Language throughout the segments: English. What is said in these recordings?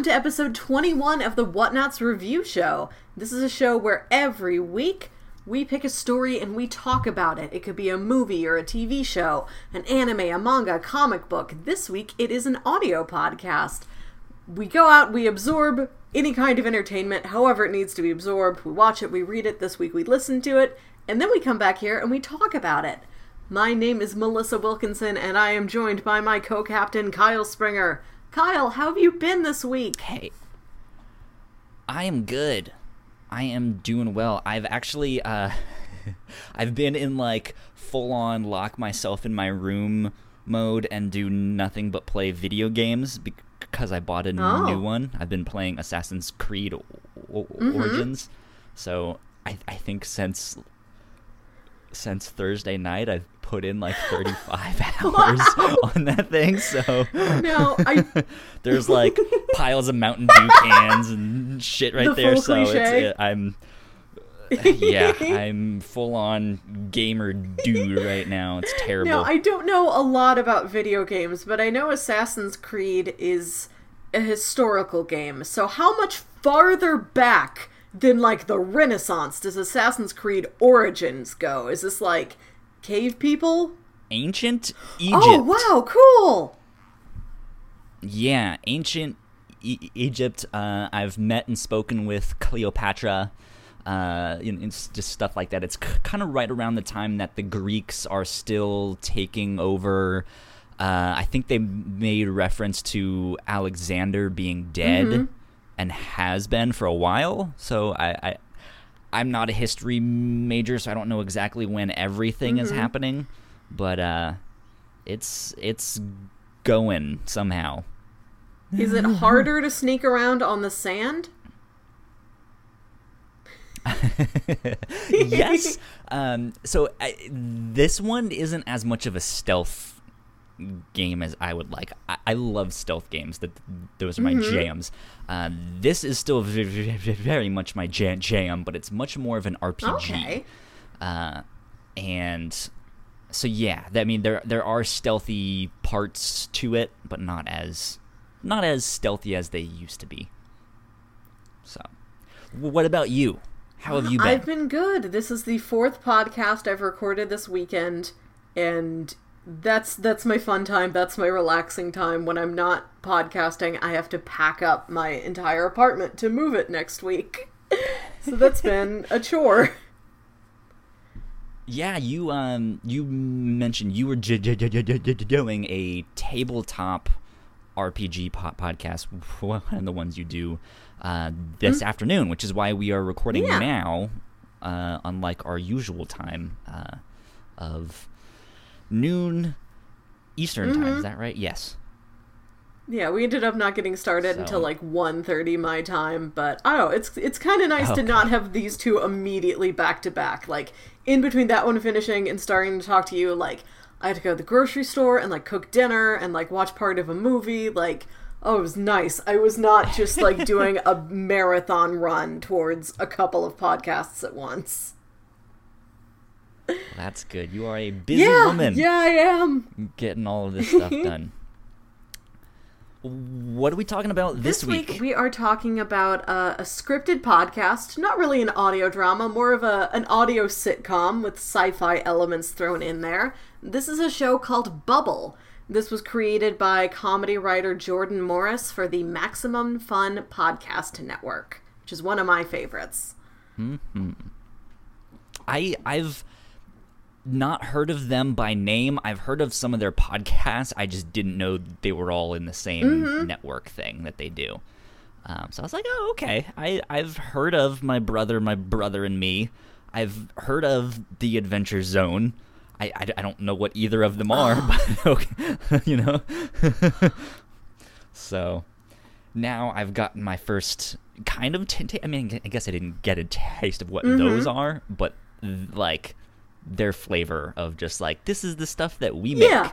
welcome to episode 21 of the Whatnauts Review Show. This is a show where every week we pick a story and we talk about it. It could be a movie or a TV show, an anime, a manga, a comic book. This week it is an audio podcast. We go out, we absorb any kind of entertainment, however it needs to be absorbed. We watch it, we read it. This week we listen to it, and then we come back here and we talk about it. My name is Melissa Wilkinson, and I am joined by my co captain, Kyle Springer. Kyle, how have you been this week? Hey, I am good. I am doing well. I've actually, uh, I've been in like full on lock myself in my room mode and do nothing but play video games because I bought a oh. new one. I've been playing Assassin's Creed o- mm-hmm. Origins. So I, I think since since Thursday night, I've put in like 35 hours on that thing. So no, I... there's like piles of Mountain Dew cans and shit right the there. So it's, it, I'm yeah, I'm full on gamer dude right now. It's terrible. Now, I don't know a lot about video games, but I know Assassin's Creed is a historical game. So how much farther back than like the Renaissance does Assassin's Creed Origins go? Is this like cave people? Ancient Egypt. Oh wow, cool. Yeah, ancient e- Egypt. Uh, I've met and spoken with Cleopatra. Uh, you know, it's just stuff like that. It's c- kind of right around the time that the Greeks are still taking over. Uh, I think they made reference to Alexander being dead. Mm-hmm and has been for a while. So I, I I'm not a history major, so I don't know exactly when everything mm-hmm. is happening, but uh, it's it's going somehow. Is it harder to sneak around on the sand? yes. Um, so I, this one isn't as much of a stealth game as I would like. I, I love stealth games. That those are my mm-hmm. jams. Uh, this is still very, very much my jam, jam, but it's much more of an RPG. Okay. Uh, and so yeah, I mean there there are stealthy parts to it, but not as not as stealthy as they used to be. So, what about you? How have you been? I've been good. This is the fourth podcast I've recorded this weekend, and that's that's my fun time. That's my relaxing time. When I'm not podcasting, I have to pack up my entire apartment to move it next week. so that's been a chore. Yeah, you um you mentioned you were j- j- j- doing a tabletop RPG po- podcast, one of the ones you do uh, this mm-hmm. afternoon, which is why we are recording yeah. now, uh, unlike our usual time uh, of noon Eastern mm-hmm. time. Is that right? Yes. Yeah, we ended up not getting started so. until like 1.30 my time, but I don't know, it's it's kind of nice okay. to not have these two immediately back to back. Like in between that one finishing and starting to talk to you, like I had to go to the grocery store and like cook dinner and like watch part of a movie, like oh, it was nice. I was not just like doing a marathon run towards a couple of podcasts at once. That's good. You are a busy yeah, woman. Yeah, I am. Getting all of this stuff done. what are we talking about this, this week? week? We are talking about uh, a scripted podcast, not really an audio drama, more of a an audio sitcom with sci-fi elements thrown in there. This is a show called Bubble. This was created by comedy writer Jordan Morris for the Maximum Fun Podcast Network, which is one of my favorites. Hmm. I I've not heard of them by name. I've heard of some of their podcasts. I just didn't know they were all in the same mm-hmm. network thing that they do. Um, so I was like, oh, okay. I, I've heard of my brother, my brother and me. I've heard of the Adventure Zone. I, I, I don't know what either of them are, but okay, you know. so now I've gotten my first kind of. T- t- I mean, I guess I didn't get a taste of what mm-hmm. those are, but like their flavor of just like this is the stuff that we make. Yeah.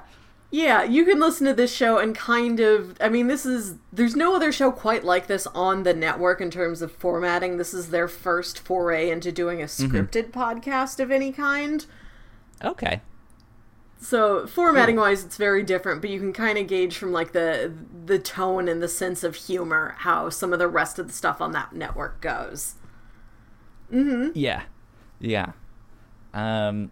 Yeah, you can listen to this show and kind of I mean this is there's no other show quite like this on the network in terms of formatting. This is their first foray into doing a mm-hmm. scripted mm-hmm. podcast of any kind. Okay. So formatting wise, it's very different, but you can kind of gauge from like the the tone and the sense of humor how some of the rest of the stuff on that network goes. Yeah, yeah. Um,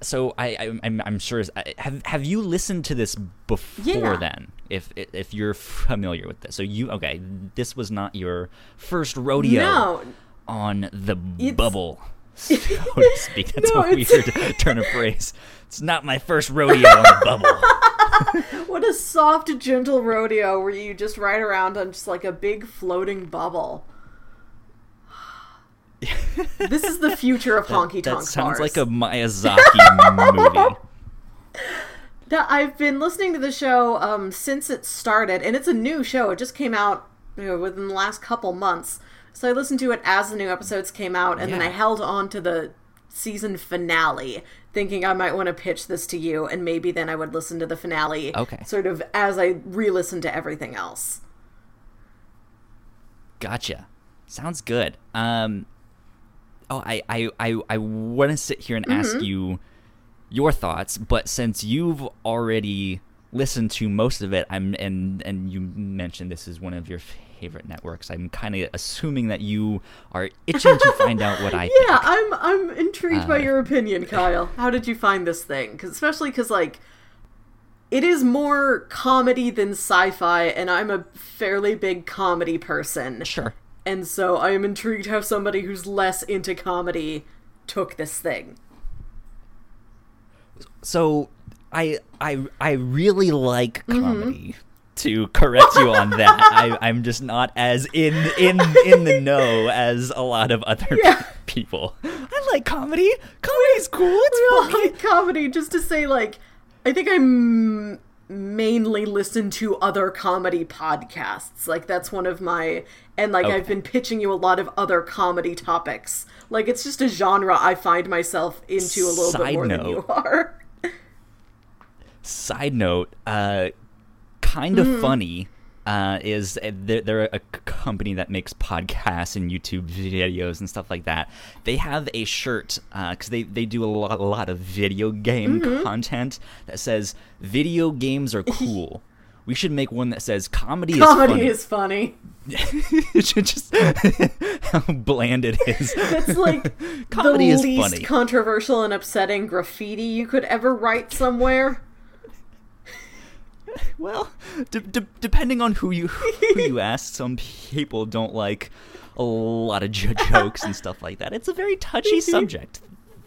so I, I I'm, I'm sure have have you listened to this before Yeah. then? If if you're familiar with this, so you okay? This was not your first rodeo No, on the It's- bubble, so to speak. That's No, a weird turn of phrase. It's not my first rodeo on the bubble. what a soft, gentle rodeo where you just ride around on just like a big floating bubble. this is the future of honky That tonk sounds bars. like a Miyazaki movie. That I've been listening to the show um, since it started, and it's a new show. It just came out you know, within the last couple months. So I listened to it as the new episodes came out, and then I held on to the season finale, thinking I might want to pitch this to you, and maybe then I would listen to the finale, Okay. sort of as I re listened to everything else. Gotcha. Sounds good. Um, oh, I, I, I, I want to sit here and ask Mm-hmm. you your thoughts, but since you've already listened to most of it, I'm and and you mentioned this is one of your favorite networks. I'm kind of assuming that you are itching to find out what I Yeah, think. I'm I'm intrigued by Uh, your opinion, Kyle. How did you find this thing? Cause especially because like it is more comedy than sci-fi, and I'm a fairly big comedy person, Sure. And so I am intrigued how somebody who's less into comedy took this thing. So I I I really like Mm-hmm. comedy. To correct you on that, I, I'm just not as in in in the know as a lot of other Yeah. people. I like comedy. Comedy's cool. It's We all like comedy. Just to say, like, I think I m- mainly listen to other comedy podcasts. Like, that's one of my. And, like, I've been pitching you a lot of other comedy topics. Like, it's just a genre I find myself into a little bit Side more than you are. Side note, uh, kind Mm-hmm. of funny. Uh, is uh, they're, they're a company that makes podcasts and YouTube videos and stuff like that. They have a shirt because they, they do a lot, a lot of video game Mm-hmm. content that says "video games are cool." we should make one that says "comedy, comedy is funny." Comedy is funny. it should just how bland it is. It's like Comedy the is least funny. controversial and upsetting graffiti you could ever write somewhere. Well, d- d- depending on who you who you ask, some people don't like a lot of j- jokes and stuff like that. It's a very touchy subject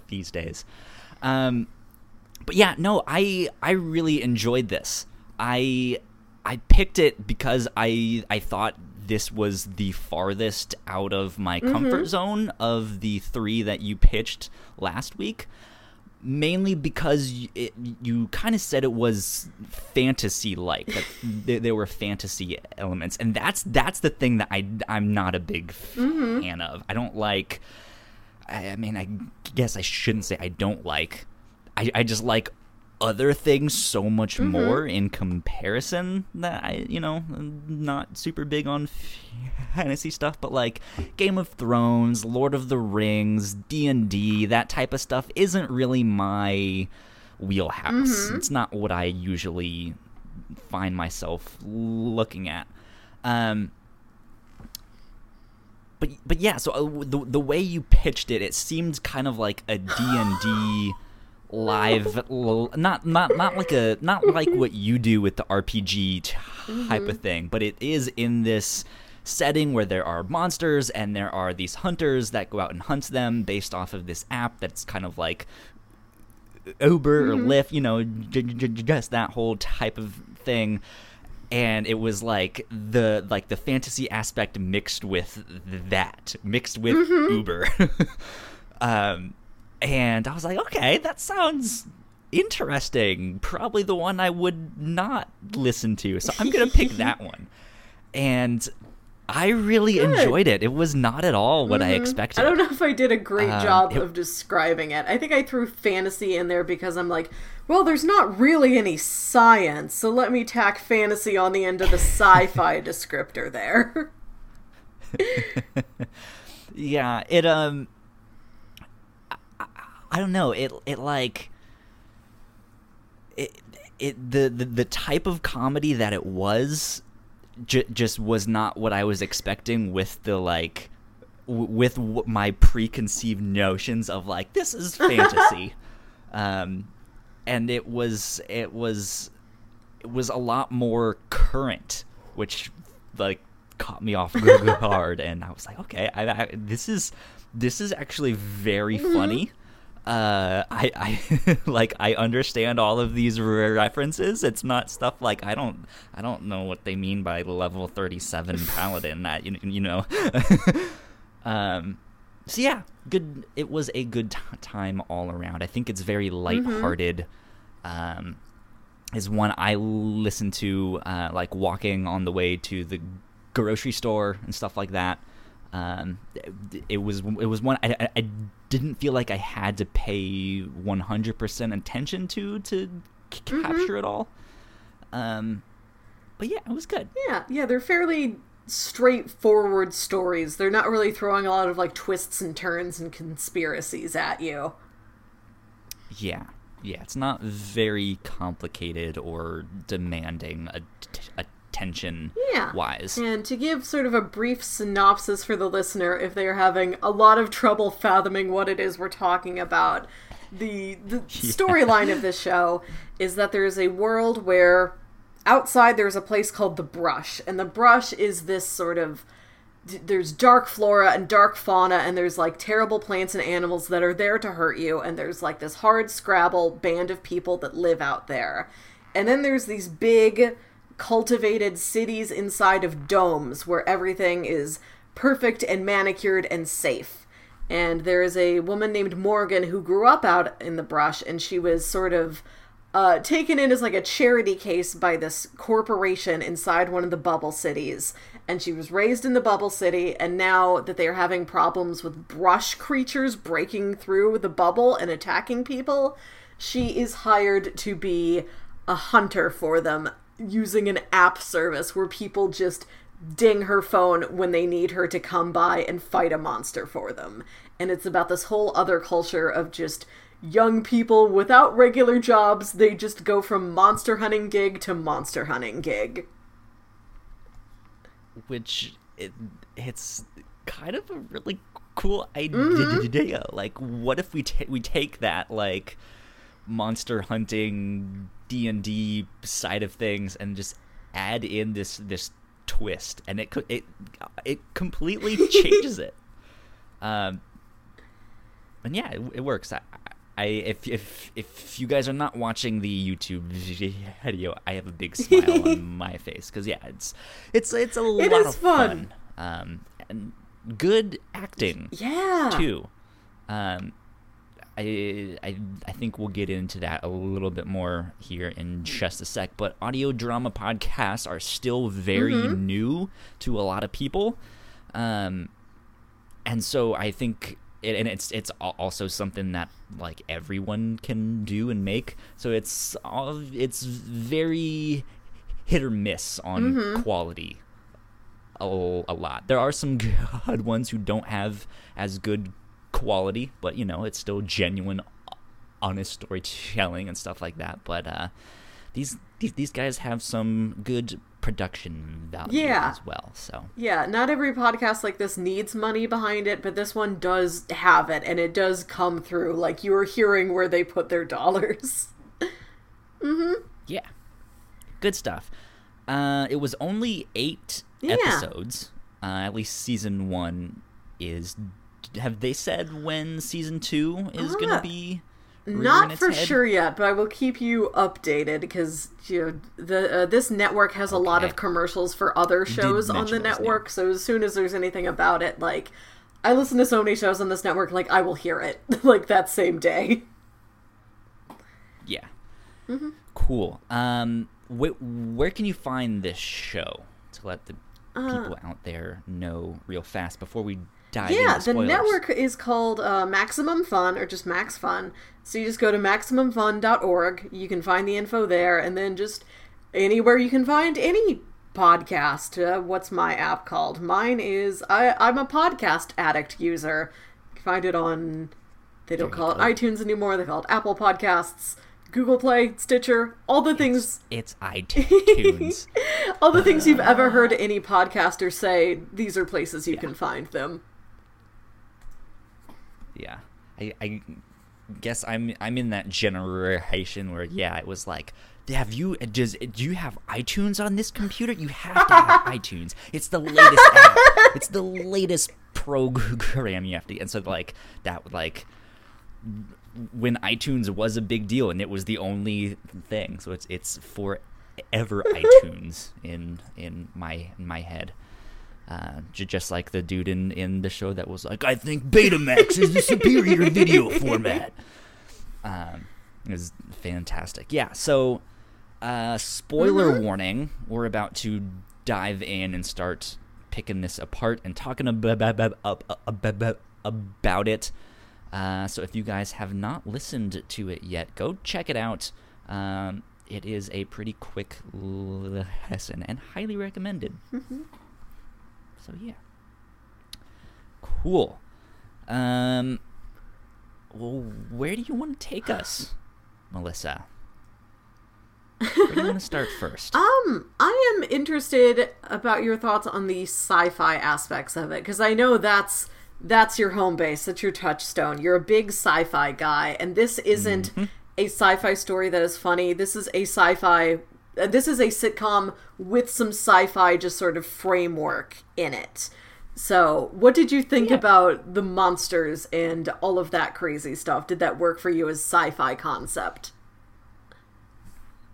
these days. Um, but yeah, no, I I really enjoyed this. I I picked it because I I thought this was the farthest out of my comfort zone of the three that you pitched last week mainly because it, you kind of said it was fantasy like that there, there were fantasy elements and that's that's the thing that I I'm not a big mm-hmm. fan of. I don't like I, I mean I guess I shouldn't say I don't like I, I just like other things so much more in comparison that I you know I'm not super big on fantasy stuff but like Game of Thrones, Lord of the Rings, D&D, that type of stuff isn't really my wheelhouse. It's not what I usually find myself looking at. Um but but yeah, so uh, the the way you pitched it, it seemed kind of like a D&D live l- not not not like a not like what you do with the RPG type mm-hmm. of thing, but it is in this setting where there are monsters and there are these hunters that go out and hunt them based off of this app that's kind of like Uber or mm-hmm. Lyft, you know, j- j- just that whole type of thing. And it was like the like the fantasy aspect mixed with that, mixed with mm-hmm. Uber. um, and I was like, okay, that sounds interesting. Probably the one I would not listen to. So I'm gonna pick that one. And I really Good. enjoyed it. It was not at all what I expected. I don't know if I did a great Um, job it- of describing it. I think I threw fantasy in there because I'm like, well, there's not really any science, so let me tack fantasy on the end of the sci-fi descriptor there. yeah it um I, don't know it it like it, it the, the the type of comedy that it was j- just was not what I was expecting with the like w- with w- my preconceived notions of like this is fantasy. Um and it was it was it was a lot more current which like caught me off guard and I was like okay I, I this is this is actually very funny uh, I, I like I understand all of these references. It's not stuff like I don't I don't know what they mean by level thirty seven paladin. That you, you know. um, so yeah, good. It was a good t- time all around. I think it's very lighthearted. Mm-hmm. Um, is one I listen to uh, like walking on the way to the grocery store and stuff like that. Um, it, was it was one I, I didn't feel like I had to pay 100% attention to to c- mm-hmm. capture it all. Um, but yeah, it was good. Yeah, yeah, they're fairly straightforward stories. They're not really throwing a lot of like twists and turns and conspiracies at you. Yeah. Yeah, it's not very complicated or demanding a, a tension yeah. wise. And to give sort of a brief synopsis for the listener, if they are having a lot of trouble fathoming what it is we're talking about, the the yeah. storyline of this show is that there is a world where outside there's a place called the Brush, and the Brush is this sort of there's dark flora and dark fauna and there's like terrible plants and animals that are there to hurt you and there's like this hard scrabble band of people that live out there and then there's these big cultivated cities inside of domes where everything is perfect and manicured and safe. And there is a woman named Morgan who grew up out in the brush, and she was sort of uh, taken in as like a charity case by this corporation inside one of the bubble cities. And she was raised in the bubble city, and now that they are having problems with brush creatures breaking through the bubble and attacking people, she is hired to be a hunter for them using an app service where people just ding her phone when they need her to come by and fight a monster for them. And it's about this whole other culture of just young people without regular jobs. They just go from monster hunting gig to monster hunting gig. Which it, it's kind of a really cool idea. Mm-hmm. Like, what if we ta- we take that like monster hunting D and D side of things and just add in this this twist, and it it it completely changes it. Um, and yeah, it, it works. I, I if if if you guys are not watching the YouTube video, I have a big smile on my face because yeah, it's it's it's a it lot of fun. fun. Um, and good acting. Yeah, too. Um, I, I I think we'll get into that a little bit more here in just a sec. But audio drama podcasts are still very mm-hmm. new to a lot of people, um, and so I think, it, and it's it's also something that like everyone can do and make. So it's all it's very hit or miss on mm-hmm. quality. A, a lot. There are some good ones who don't have as good quality, but you know, it's still genuine, honest storytelling and stuff like that. But uh, these, these these guys have some good production value yeah. as well. So yeah, not every podcast like this needs money behind it, but this one does have it, and it does come through. Like you are hearing where they put their dollars. mm-hmm. Yeah, good stuff. Uh, it was only eight yeah. episodes. Uh, at least season one is have they said when season two is going to be? Not for head? sure yet, but I will keep you updated because you know the uh, this network has a lot of commercials for other shows on the network. So as soon as there's anything about it, like I listen to so many shows on this network, like I will hear it like that same day. Yeah. Mm-hmm. Cool. Um, wh- where can you find this show to let the uh, people uh, out there know real fast before we yeah, the network is called uh, Maximum Fun or just Max Fun. So you just go to maximumfun.org. You can find the info there, and then just anywhere you can find any podcast. Uh, what's my app called? Mine is I, I'm a podcast addict user. You can find it on. They don't call it iTunes anymore. They call it Apple Podcasts, Google Play, Stitcher, all the things It's iTunes. all the things you've ever heard any podcaster say, these are places you Yeah. can find them. Yeah. I, I guess I'm I'm in that generation where yeah, it was like have you uh, does do you have iTunes on this computer? You have to have iTunes. It's the latest app. It's the latest program you have to and so like that like when iTunes was a big deal and it was the only thing. So it's it's forever iTunes in in my in my head. Uh, just like the dude in, in the show that was like, I think Betamax is the superior video format. Um, it was fantastic. Yeah, so uh, spoiler warning, we're about to dive in and start picking this apart and talking about, it. Uh, so if you guys have not listened to it yet, go check it out. Um, it is a pretty quick lesson and highly recommended. So yeah, cool. Um, well, where do you want to take us, Melissa? Where do you want to start first? Um, I am interested about your thoughts on the sci-fi aspects of it because I know that's that's your home base, that's your touchstone. You're a big sci-fi guy, and this isn't a sci-fi story that is funny. This is a sci-fi. Uh, This is a sitcom with some sci-fi just sort of framework in it. So, what did you think Yeah. about the monsters and all of that crazy stuff? Did that work for you as sci-fi concept?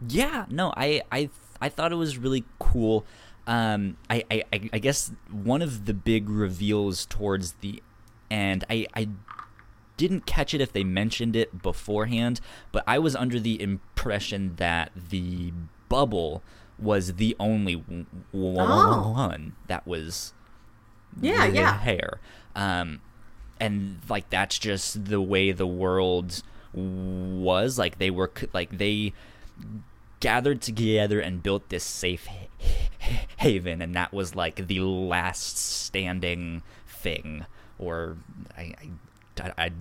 Yeah, no, I I I thought it was really cool. Um, I, I I I guess one of the big reveals towards the end, I I didn't catch it if they mentioned it beforehand, but I was under the impression that the bubble was the only w- w- Oh. one that was Yeah, yeah. hair. Um, and like that's just the way the world was. Like they were like they gathered together and built this safe ha- ha- haven, and that was like the last standing thing. Or I, I, I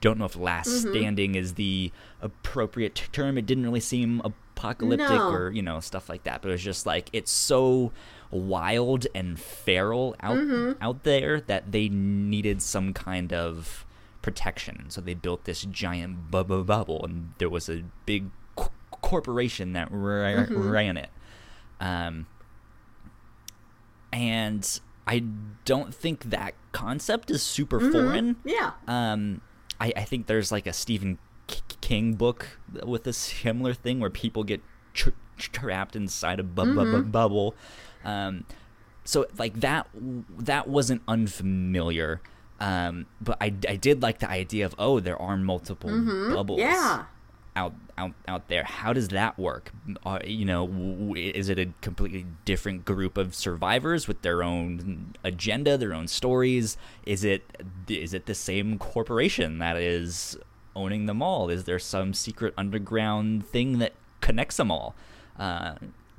don't know if last Mm-hmm. standing is the appropriate term. It didn't really seem apocalyptic No. or you know stuff like that. But it was just like it's so wild and feral out Mm-hmm. out there that they needed some kind of protection. So they built this giant bu- bu- bubble, and there was a big c- corporation that ra- Mm-hmm. ran it. Um, and I don't think that concept is super Mm-hmm. foreign. Yeah. Um, I, I think there's like a Stephen King book with a similar thing where people get tra- trapped inside a bu- bu- bu- bubble. Um, so like that that wasn't unfamiliar. Um, but I, I did like the idea of oh there are multiple bubbles Yeah. out out out there. How does that work? Uh, you know, w- is it a completely different group of survivors with their own agenda, their own stories? Is it is it the same corporation that is owning them all? Is there some secret underground thing that connects them all?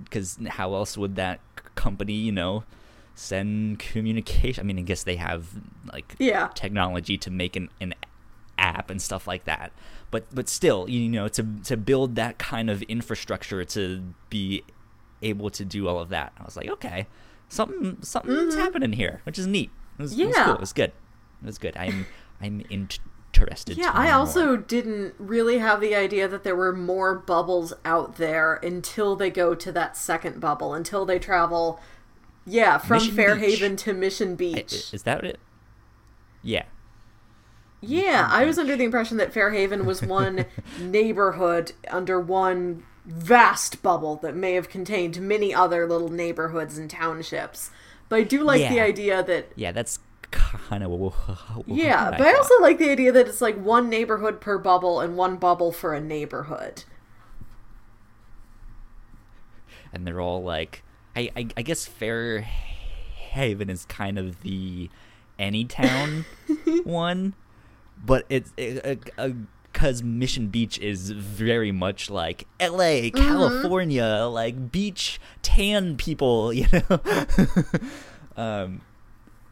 Because how else would that company, you know, send communication? I mean, I guess they have like Yeah. technology to make an, an app and stuff like that. But but still, you know, to to build that kind of infrastructure to be able to do all of that, I was like, okay, something something's happening here, which is neat. It was, it was Mm-hmm. Yeah. cool. It was good. It was good. I'm I'm interested. Yeah, I also more. didn't really have the idea that there were more bubbles out there until they go to that second bubble, until they travel, yeah, from Mission Fairhaven Beach. to Mission I- Beach. is that it? Yeah. Yeah, I was under the impression that Fairhaven was one neighborhood under one vast bubble that may have contained many other little neighborhoods and townships. But I do like the idea that Yeah, that's kind of yeah, but I also like the idea that it's like one neighborhood per bubble and one bubble for a neighborhood. and they're all like I, I I guess Fairhaven is kind of the Anytown one, but it's because Mission Beach is very much like L.A., California, like beach tan people, you know. um,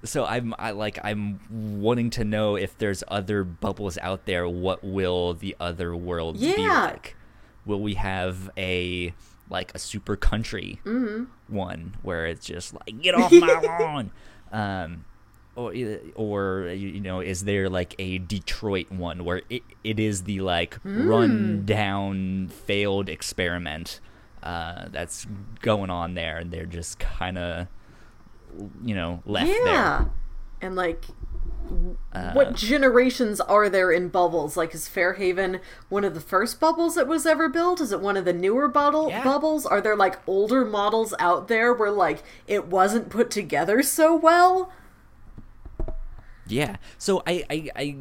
so I'm I like I'm wanting to know if there's other bubbles out there. What will the other worlds be like? Will we have a like a super country Mm-hmm. one where it's just like get off my lawn? Um, or or you know, is there like a Detroit one where it, it is the like Hmm. run down failed experiment uh, that's going on there, and they're just kind of you know left yeah. there. And like Uh, what generations are there in bubbles? Like, is Fairhaven one of the first bubbles that was ever built? Is it one of the newer bubble Yeah. bubbles? Are there like older models out there where like it wasn't put together so well? Yeah. So I, I, I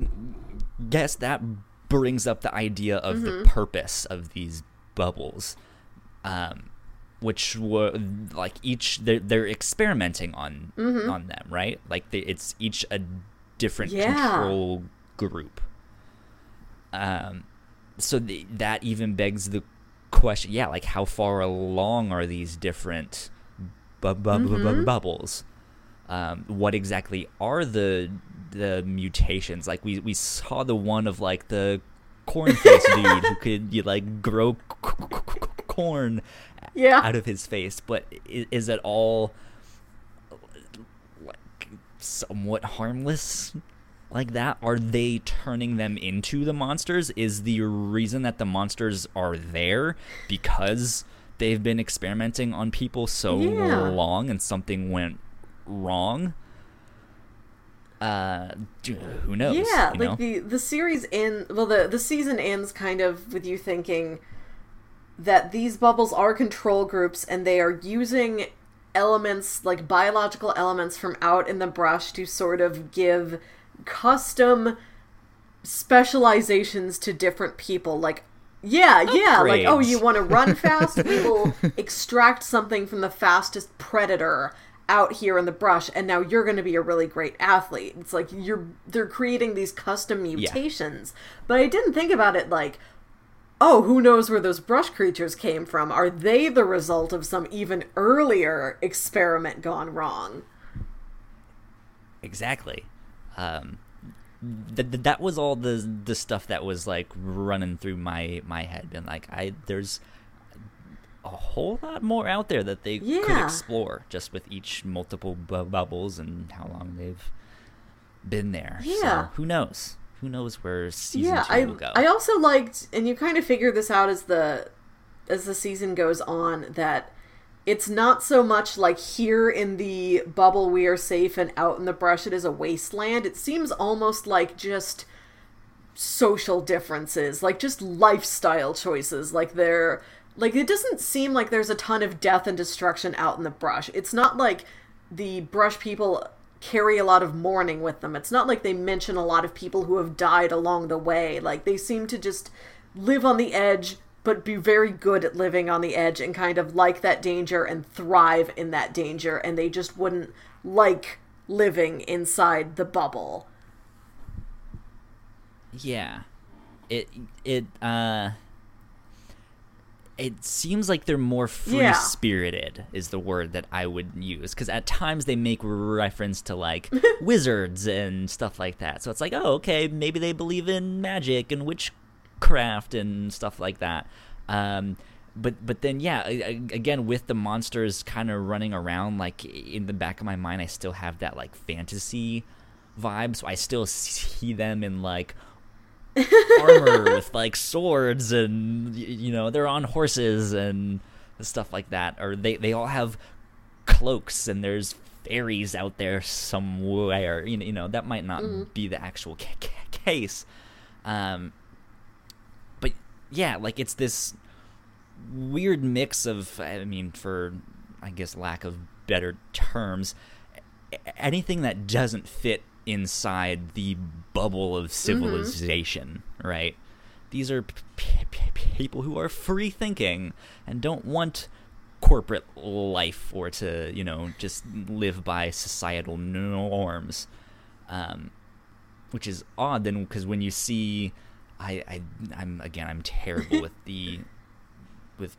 guess that brings up the idea of Mm-hmm. the purpose of these bubbles, um, which were like each they're, they're experimenting on on them, right? Like they, it's each a different Yeah. control group. Um, so the, that even begs the question, yeah, like how far along are these different bu- bu- bu- bu- Mm-hmm. bubbles? um, what exactly are the the mutations? Like we we saw the one of like the corn face dude who could you like grow c- c- corn Yeah. out of his face, but is, it all like somewhat harmless? Like that? Are they turning them into the monsters? Is the reason that the monsters are there because they've been experimenting on people so Yeah. long and something went wrong? Uh, who knows? Yeah, like know? the the series in well the the season ends kind of with you thinking that these bubbles are control groups and they are using elements like biological elements from out in the brush to sort of give custom specializations to different people like yeah, yeah, like oh, you want to run fast? we will extract something from the fastest predator out here in the brush and now you're going to be a really great athlete. It's like you're they're creating these custom mutations. But I didn't think about it like oh, who knows where those brush creatures came from? Are they the result of some even earlier experiment gone wrong? Exactly. Um, th- th- that was all the the stuff that was like running through my my head, and like I there's a whole lot more out there that they could explore just with each multiple bu- bubbles and how long they've been there. Yeah. So who knows? Who knows where season yeah, two I will go? I also liked, and you kind of figure this out as the as the season goes on that it's not so much like here in the bubble we are safe and out in the brush it is a wasteland. It seems almost like just social differences, like just lifestyle choices. Like they're like it doesn't seem like there's a ton of death and destruction out in the brush. It's not like the brush people carry a lot of mourning with them. It's not like they mention a lot of people who have died along the way. Like they seem to just live on the edge but be very good at living on the edge and kind of like that danger and thrive in that danger and they just wouldn't like living inside the bubble. Yeah. It it uh it seems like they're more free spirited is the word that I would use because at times they make reference to like wizards and stuff like that. So it's like, oh, okay, maybe they believe in magic and witchcraft and stuff like that. Um, but but then yeah, again with the monsters kind of running around, like in the back of my mind, I still have that like fantasy vibe. So I still see them in like armor with like swords and you know they're on horses and stuff like that or they they all have cloaks and there's fairies out there somewhere you know, you know that might not be the actual ca- ca- case. Um but yeah like it's this weird mix of i mean for i guess lack of better terms anything that doesn't fit inside the bubble of civilization, right? These are p- p- p- people who are free thinking and don't want corporate life or to, you know, just live by societal norms. Um, which is odd then because when you see I, I I'm again I'm terrible with the with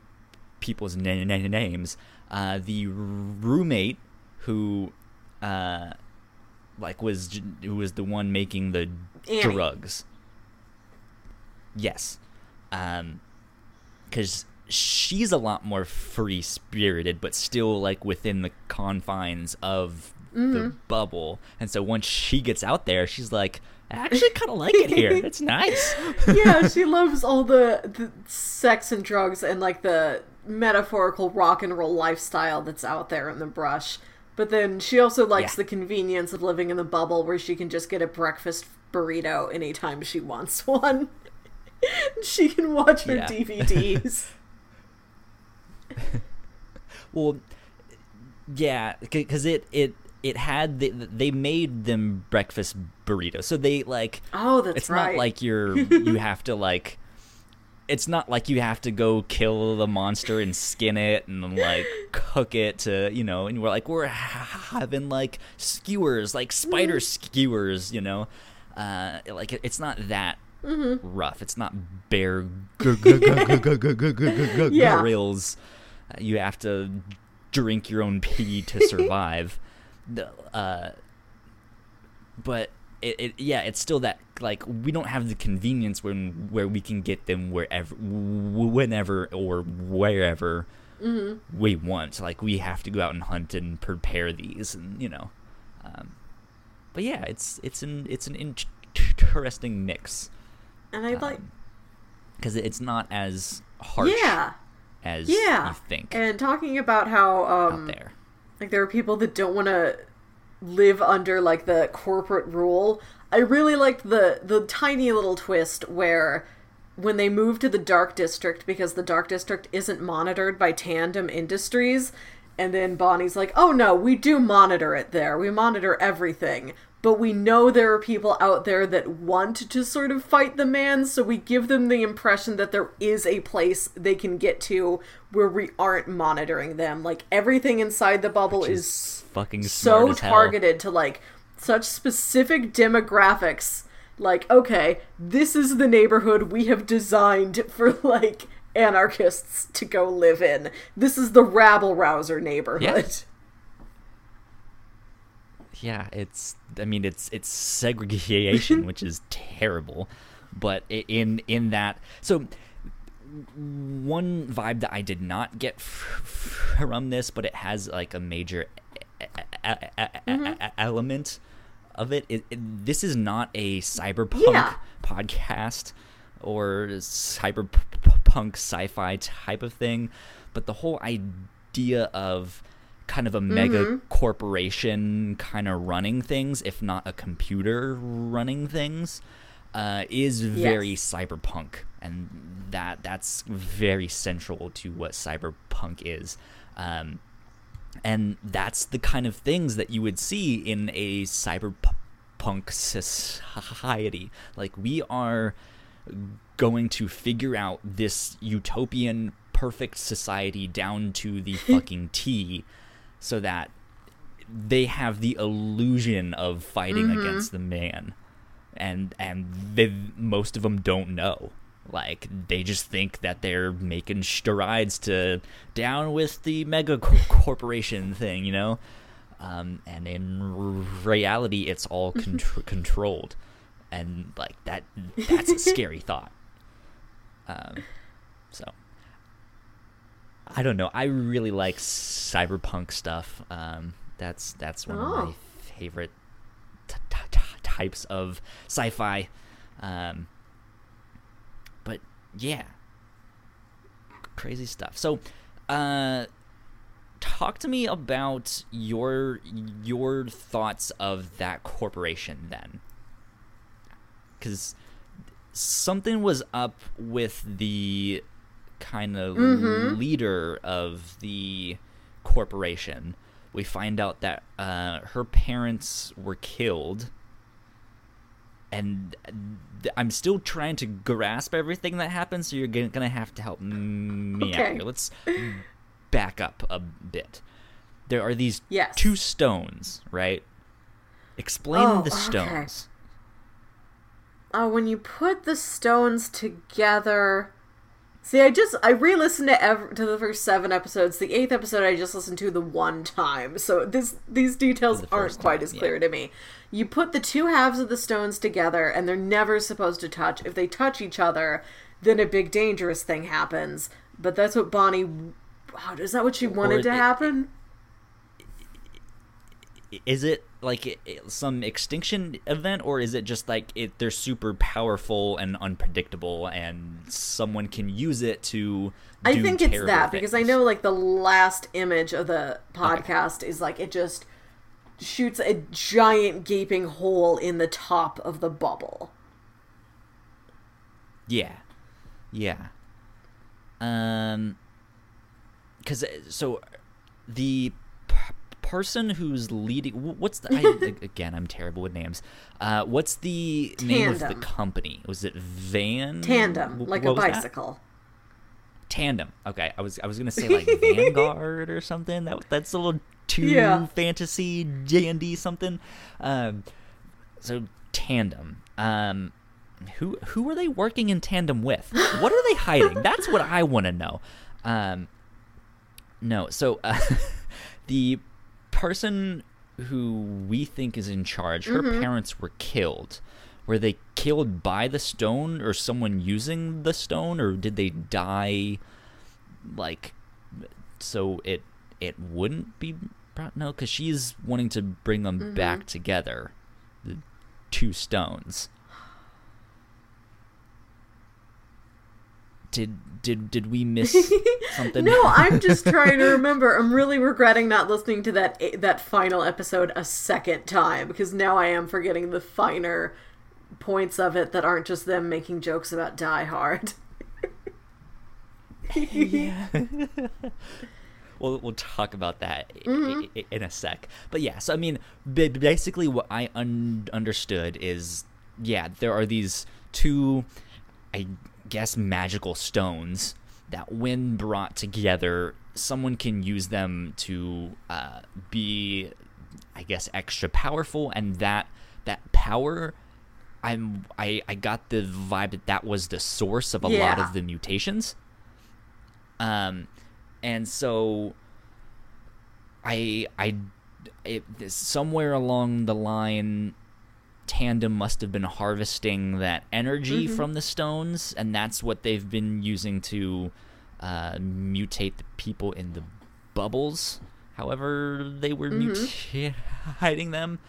people's na- na- names. Uh, the roommate who uh, like was who was the one making the Annie. drugs. Yes, um, because she's a lot more free spirited, but still like within the confines of Mm-hmm. the bubble. And so once she gets out there, she's like, I actually kind of like it here. It's nice. yeah, she loves all the, the sex and drugs and like the metaphorical rock and roll lifestyle that's out there in the brush. But then she also likes Yeah. the convenience of living in the bubble where she can just get a breakfast burrito anytime she wants one. she can watch her Yeah. DVDs. Well, yeah, because it it it had the, they made them breakfast burritos, so they like oh, that's it's right. not like you're you have to like it's not like you have to go kill the monster and skin it and like cook it to you know and we're like we're having like skewers like spider skewers you know uh like it's not that mm-hmm. rough it's not Bear Grylls you have to drink your own pee to survive uh but it, it yeah it's still that like we don't have the convenience when where we can get them wherever whenever or wherever we want like we have to go out and hunt and prepare these and you know um, but yeah it's it's an it's an interesting mix and I like because it's not as harsh Yeah. as Yeah. you think And talking about how um out there Like there are people that don't want to live under like the corporate rule. I really liked the the tiny little twist where when they move to the dark district because the dark district isn't monitored by Tandem Industries and then Bonnie's like, "Oh no, we do monitor it there. We monitor everything." But we know there are people out there that want to sort of fight the man, so we give them the impression that there is a place they can get to where we aren't monitoring them. Like everything inside the bubble is is fucking so targeted to like such specific demographics. Like okay this is the neighborhood we have designed for like anarchists to go live in. This is the rabble rouser neighborhood. Yeah it's i mean it's it's segregation which is terrible but in in that so one vibe that i did not get from this but it has like a major mm-hmm. e- element of it. It, it this is not a cyberpunk Yeah. podcast or cyberpunk sci-fi type of thing but the whole idea of kind of a mega corporation kind of running things, if not a computer running things, uh, is very Yes. cyberpunk, and that that's very central to what cyberpunk is. Um, and that's the kind of things that you would see in a cyberpunk society. Like we are going to figure out this utopian perfect society down to the fucking T so that they have the illusion of fighting against the man. And and they most of them don't know. Like they just think that they're making strides to down with the mega co- corporation thing you know? Um, and in r- reality it's all contr- controlled. And like that that's a scary thought. Um, so I don't know. I really like cyberpunk stuff. Um, that's that's one of my Oh. favorite t- t- t- types of sci-fi. Um, but yeah, crazy stuff. So, uh, talk to me about your your thoughts of that corporation then, because something was up with the kind of Mhm. leader of the corporation. We find out that uh, her parents were killed, and th- I'm still trying to grasp everything that happened. So you're gonna, gonna have to help me out Okay. here. Let's back up a bit. There are these Yes. two stones, right? Explain Oh, the okay. stones. Uh, when you put the stones together. See, I just I re-listened to ev- to the first seven episodes. The eighth episode I just listened to the one time, so this these details the aren't quite time, as clear yeah. to me. You put the two halves of the stones together, and they're never supposed to touch. If they touch each other, then a big dangerous thing happens. but that's what Bonnie. Wow, is that what she wanted Or to it- happen? Is it like some extinction event or is it just like it they're super powerful and unpredictable and someone can use it to I think it's that because I know like the last image of the podcast is like it just shoots a giant gaping hole in the top of the bubble. yeah. Yeah. Um because so the person who's leading what's the I, again i'm terrible with names uh what's the name of the company was it van Tandem, like what a bicycle. Tandem. Okay, I was I was gonna say like Vanguard or something. That that's a little too Yeah. fantasy J and D something. Um, so Tandem. Um, who who are they working in tandem with? What are they hiding? That's what I want to know. Um, no, so uh, the person who we think is in charge, her mm-hmm. parents were killed. Were they killed by the stone or someone using the stone, or did they die like so it it wouldn't be brought? No, because she's wanting to bring them mm-hmm. back together, the two stones. Did did did we miss something? No, I'm just trying to remember. I'm really regretting not listening to that that final episode a second time because now I am forgetting the finer points of it that aren't just them making jokes about Die Hard. yeah. we'll we'll talk about that Mm-hmm. i- i- in a sec. But yeah, so I mean, basically, what I un- understood is, yeah, there are these two, I guess, magical stones that, when brought together, someone can use them to uh, be, I guess, extra powerful, and that that power. I'm I, I got the vibe that that was the source of a lot of the mutations. Um, and so I I it, somewhere along the line, Tandem must have been harvesting that energy from the stones, and that's what they've been using to uh, mutate the people in the bubbles. However, they were mutating them.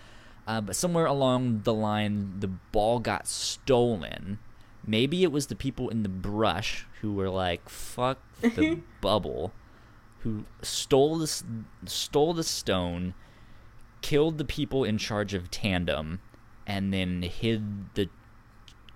Uh, but somewhere along the line, the ball got stolen. Maybe it was the people in the brush who were like, "Fuck the bubble," who stole this, stole the stone, killed the people in charge of Tandem, and then hid the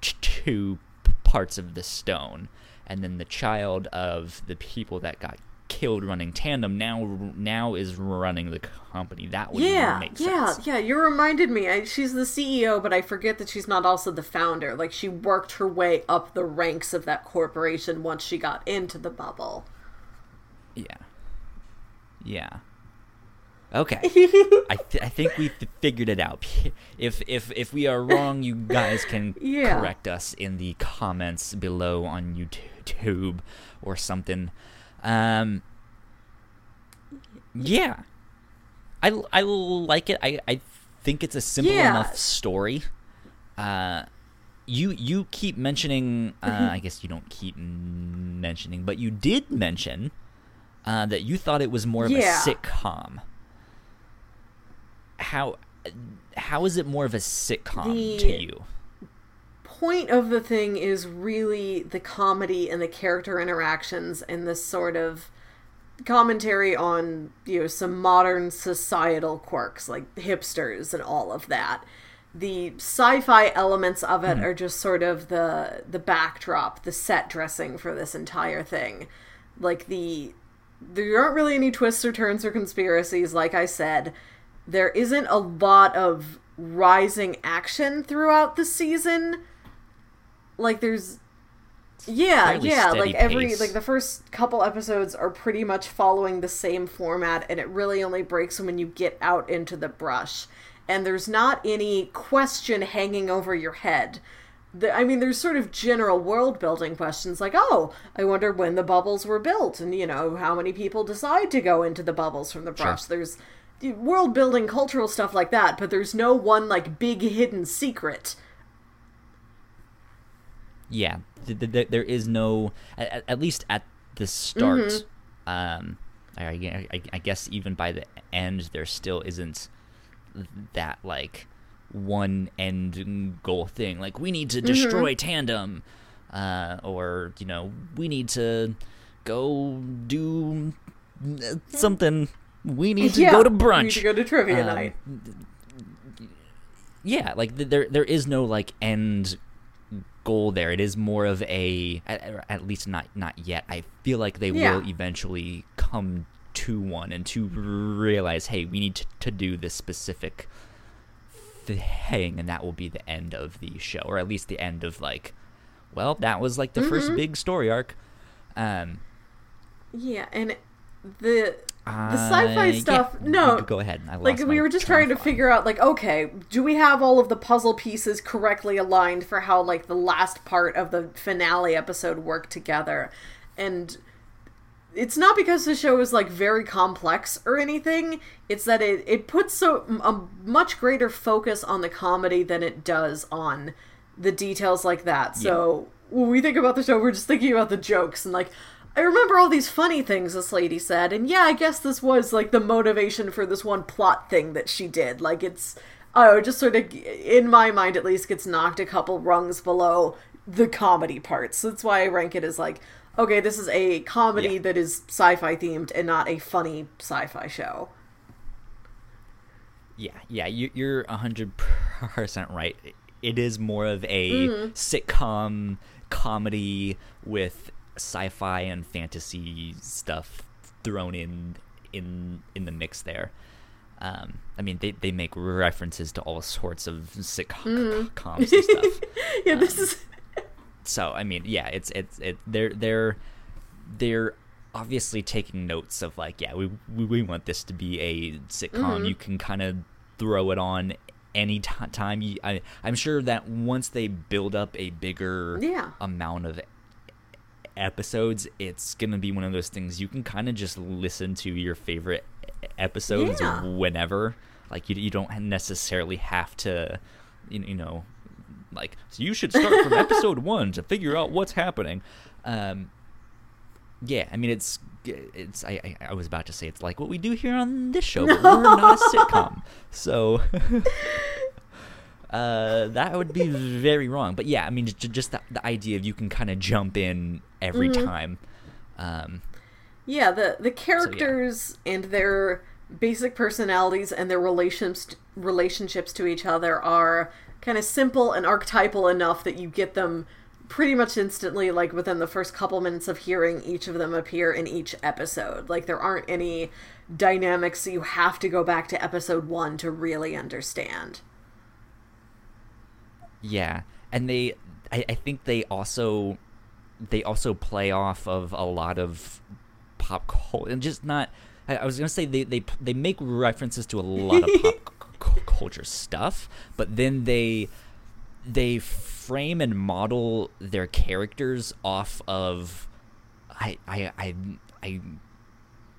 t- two p- parts of the stone. And then the child of the people that got killed running Tandem now now is running the company. That would Yeah, make yeah, yeah. You reminded me. I, she's the CEO, but I forget that she's not also the founder. Like she worked her way up the ranks of that corporation once she got into the bubble. Yeah. Yeah. Okay. I, th- I think we f- figured it out. If if if we are wrong, you guys can Yeah. correct us in the comments below on YouTube or something. Um. Yeah. I, I like it. I, I think it's a simple Yeah. enough story. Uh, you you keep mentioning. Uh, I guess you don't keep m- mentioning, but you did mention uh, that you thought it was more of Yeah. a sitcom. How how is it more of a sitcom The- to you? point of the thing is really the comedy and the character interactions and this sort of commentary on you know some modern societal quirks like hipsters and all of that. The sci-fi elements of it hmm. are just sort of the the backdrop the set dressing for this entire thing. Like the there aren't really any twists or turns or conspiracies like i said there isn't a lot of rising action throughout the season. Like there's yeah yeah like every like the first couple episodes are pretty much following the same format and it really only breaks when you get out into the brush. And there's not any question hanging over your head. The, I mean, there's sort of general world building questions like, oh, I wonder when the bubbles were built, and you know, how many people decide to go into the bubbles from the brush. There's the world building, cultural stuff like that, but there's no one like big hidden secret. yeah th- th- th- there is no at, least at the start. Um, I, I, I guess even by the end, there still isn't that like one end goal thing. Like we need to destroy Tandem, uh, or you know we need to go do uh, something. We need to yeah, go to brunch. we need to go to trivia Um, night. yeah like there there is no like end goal there it is more of a at, at least not not yet i feel like they Yeah. will eventually come to one and to realize hey we need to, to do this specific thing and that will be the end of the show or at least the end of like well that was like the Mm-hmm. first big story arc um Yeah, and the the uh, sci-fi yeah, stuff. you no, go ahead. I like we were just trying to figure out like okay do we have all of the puzzle pieces correctly aligned for how like the last part of the finale episode worked together? And it's not because the show is like very complex or anything. It's that it, it puts so a much greater focus on the comedy than it does on the details like that. So when we think about the show we're just thinking about the jokes and like I remember all these funny things this lady said, and yeah, I guess this was like the motivation for this one plot thing that she did. Like it's, oh, just sort of in my mind at least gets knocked a couple rungs below the comedy parts. That's why I rank it as like, okay, this is a comedy Yeah. that is sci-fi themed and not a funny sci-fi show. Yeah, yeah, you, you're hundred percent right. It is more of a Mm-hmm. sitcom comedy with sci-fi and fantasy stuff thrown in in in the mix there. Um, I mean, they, they make references to all sorts of sitcoms Mm-hmm. and stuff. yeah, this is so I mean, yeah, it's it's it they're they're they're obviously taking notes of like, yeah, we we, we want this to be a sitcom. Mm-hmm. You can kind of throw it on any ti time. You, I I'm sure that once they build up a bigger Yeah. amount of episodes, it's gonna be one of those things you can kind of just listen to your favorite episodes Yeah. whenever. Like you you don't necessarily have to, you, you know, like so you should start from episode one to figure out what's happening. Um, yeah, I mean it's it's I, I I was about to say it's like what we do here on this show, but we're not a sitcom, so. Uh, that would be very wrong, but yeah, I mean, j- just the, the idea of you can kind of jump in every Mm-hmm. time. Um, Yeah, the the characters and their basic personalities and their relations relationships to each other are kind of simple and archetypal enough that you get them pretty much instantly like within the first couple minutes of hearing each of them appear in each episode. Like there aren't any dynamics that you have to go back to episode 1 to really understand. Yeah, and they, I, I think they also, they also play off of a lot of pop culture, and just not. I, I was gonna say they they they make references to a lot of pop cu- culture stuff, but then they they frame and model their characters off of, I I I I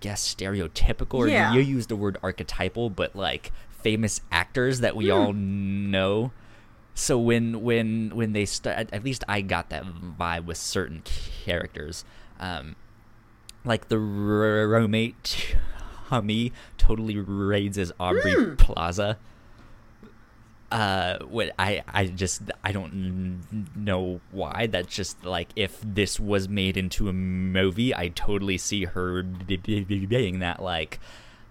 guess stereotypical. Or Yeah. you, used the word archetypal, but like famous actors that we Hmm. all know. So when when when they start, at, least I got that vibe with certain characters, um, like the r- roommate Hummy totally raids as Aubrey Hmm. Plaza. Uh, what I I just I don't n- know why. That's just like if this was made into a movie, I totally see her being that like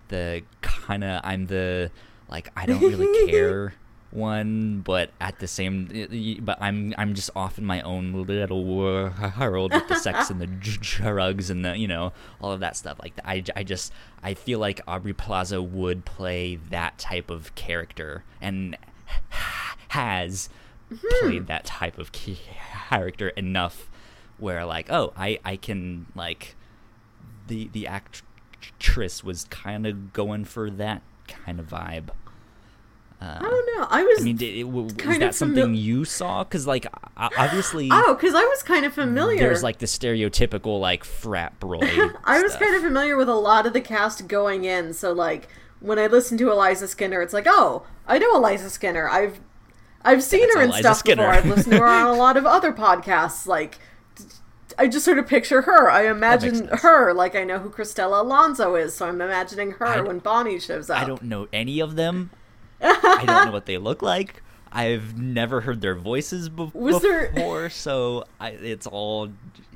the kind of I'm the like I don't really care one, but at the same, but I'm I'm just off in my own little world with the sex and the drugs and the you know all of that stuff. Like I, I just I feel like Aubrey Plaza would play that type of character and has played that type of character enough where like oh I I can like the the actress was kind of going for that kind of vibe. Uh, I don't know. I was I mean, did it, was that something famil- you saw? Because like obviously Oh, cuz I was kind of familiar. there's like the stereotypical like frat bro. I was stuff. kind of familiar with a lot of the cast going in, so like when I listen to Eliza Skinner, it's like, oh, I know Eliza Skinner. I've I've seen That's her in Eliza stuff Skinner. before. I've listened to her on a lot of other podcasts. Like, I just sort of picture her. I imagine her like I know who Cristela Alonzo is, so I'm imagining her when Bonnie shows up. I don't know any of them. I don't know what they look like. I've never heard their voices be- Was there- before, so I, it's all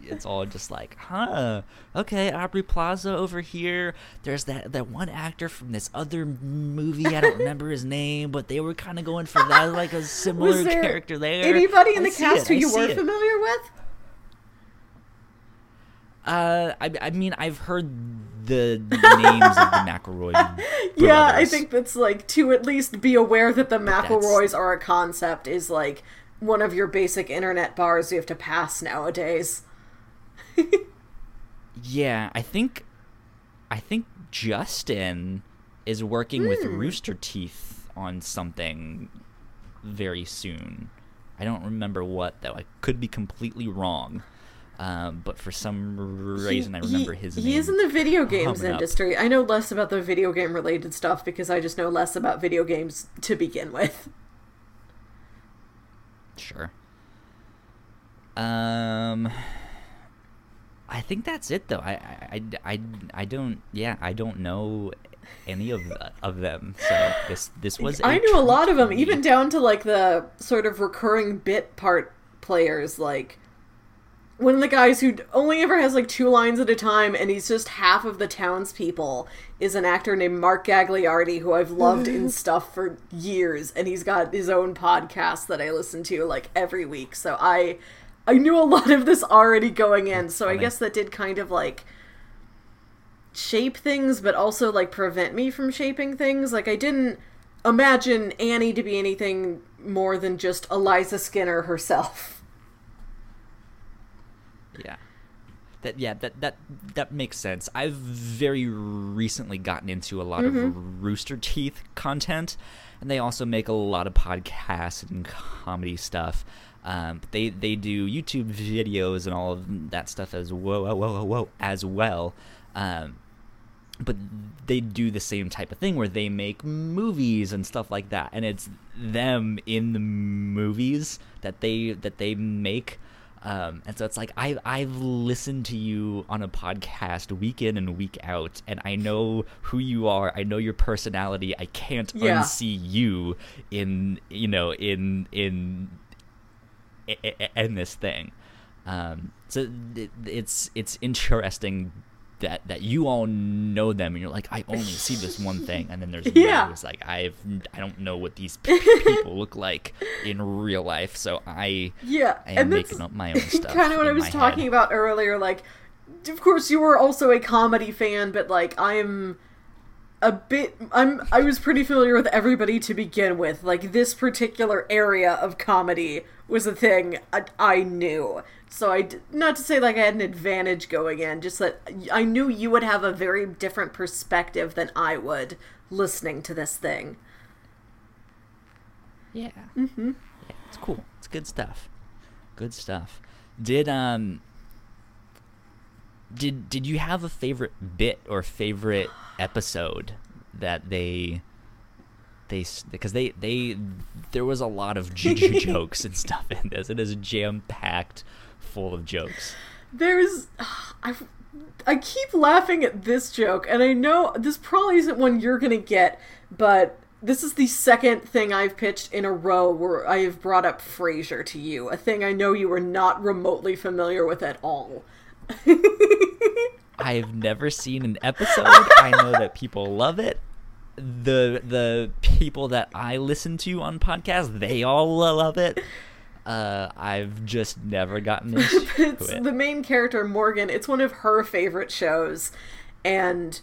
it's all just like, huh? Okay, Aubrey Plaza over here. There's that that one actor from this other movie. I don't remember his name, but they were kind of going for that like a similar there character there. Anybody in I the cast it, who I you were it. familiar with? Uh, I, I mean, I've heard the names of the McElroy. Yeah, I think that's like to at least be aware that the McElroys are a concept is like one of your basic internet bars you have to pass nowadays. Yeah, I think I think Justin is working with Hmm. Rooster Teeth on something very soon. I don't remember what though. I could be completely wrong. Um, but for some reason, I He- remember his name. He is in the video games coming up. industry. I know less about the video game related stuff because I just know less about video games to begin with. Sure. Um, I think that's it though. I, I, I, I, I don't. Yeah, I don't know any of of them. So this this was. I knew a lot of them, even down to like the sort of recurring bit part players. Like one of the guys who only ever has like two lines at a time, and he's just half of the townspeople, is an actor named Mark Gagliardi, who I've loved in mm-hmm. stuff for years, and he's got his own podcast that I listen to like every week. So I, I knew a lot of this already going in. So I guess that did kind of like shape things but also like prevent me from shaping things like i didn't imagine annie to be anything more than just eliza skinner herself Yeah. That yeah, that that that makes sense. I've very recently gotten into a lot Mm-hmm. of Rooster Teeth content, and they also make a lot of podcasts and comedy stuff. Um, but they they do YouTube videos and all of that stuff as whoa whoa whoa whoa, whoa as well. Um, but they do the same type of thing where they make movies and stuff like that and it's them in the movies that they that they make um, and so it's like I I've listened to you on a podcast week in and week out, and I know who you are. I know your personality. I can't Yeah. unsee you in you know in in i- i- in this thing. Um, so it, it's it's interesting that that you all know them and you're like I only see this one thing and then there's Yeah. who's like I've I don't know what these p- people look like in real life so I yeah I am and making up my own stuff kind of what i was talking head. about earlier like of course you were also a comedy fan but like i'm a bit i'm i was pretty familiar with everybody to begin with like this particular area of comedy was a thing i, I knew so i not to say like i had an advantage going in just that i knew you would have a very different perspective than i would listening to this thing Yeah. Mm-hmm. Yeah, it's cool. It's good stuff. Good stuff. Did um did did you have a favorite bit or favorite episode that they they because they they there was a lot of j- j- jokes and stuff in this. It is jam packed full of jokes. There's, I, I keep laughing at this joke, and I know this probably isn't one you're gonna get, but this is the second thing I've pitched in a row where I have brought up Frasier to you, a thing I know you were not remotely familiar with at all. I've never seen an episode. I know that people love it. The the people that I listen to on podcasts, they all love it. Uh, I've just never gotten into it's it. the main character Morgan. It's one of her favorite shows, and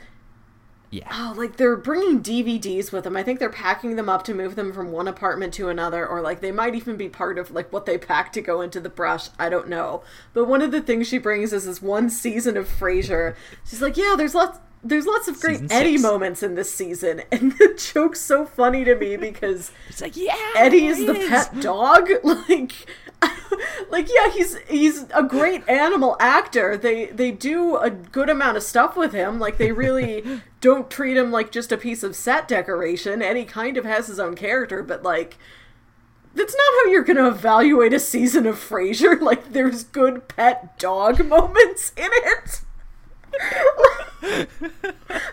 yeah, oh, like they're bringing DVDs with them. I think they're packing them up to move them from one apartment to another, or like they might even be part of like what they pack to go into the brush. I don't know. But one of the things she brings is this one season of Frasier. She's like, yeah, there's lots. There's lots of great Season Eddie six. moments in this season, and the joke's so funny to me because it's like yeah, Eddie is there the pet dog. Like, like yeah, he's he's a great animal actor. They they do a good amount of stuff with him. Like they really don't treat him like just a piece of set decoration. Eddie kind of has his own character, but like that's not how you're gonna evaluate a season of Frasier. Like, there's good pet dog moments in it.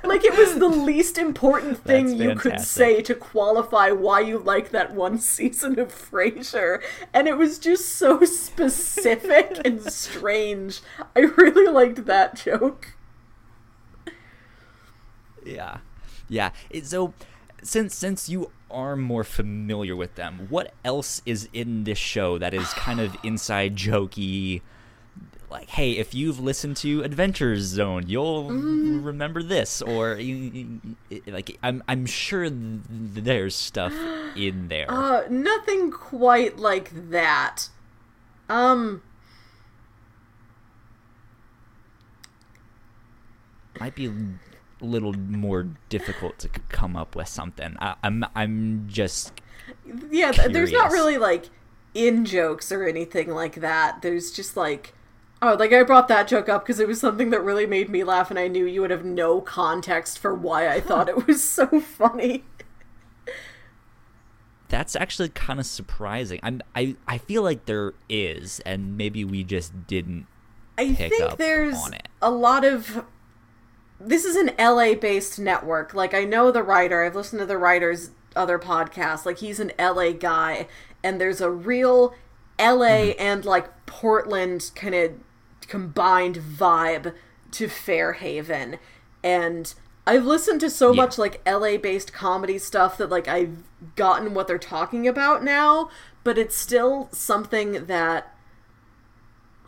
like it was the least important thing you could say to qualify why you like that one season of Frasier, and it was just so specific and strange. I really liked that joke. Yeah, yeah. It- So, since since you are more familiar with them, what else is in this show that is kind of inside jokey? Like, hey, if you've listened to Adventure Zone, you'll Mm-hmm. remember this, or like, I'm I'm sure th- there's stuff in there. Uh, nothing quite like that. Um, Might be a little more difficult to come up with something. I, I'm I'm just yeah, th- there's not really like in jokes or anything like that. There's just like, oh, like I brought that joke up because it was something that really made me laugh, and I knew you would have no context for why I thought it was so funny. That's actually kind of surprising. I'm I I feel like there is, and maybe we just didn't. I Pick think up there's on it. a lot of. This is an LA based network. Like, I know the writer, I've listened to the writer's other podcasts. Like, he's an LA guy, and there's a real LA Mm-hmm. and, like, Portland kind of combined vibe to Fairhaven. And I've listened to so Yeah. much, like, LA based comedy stuff that, like, I've gotten what they're talking about now, but it's still something that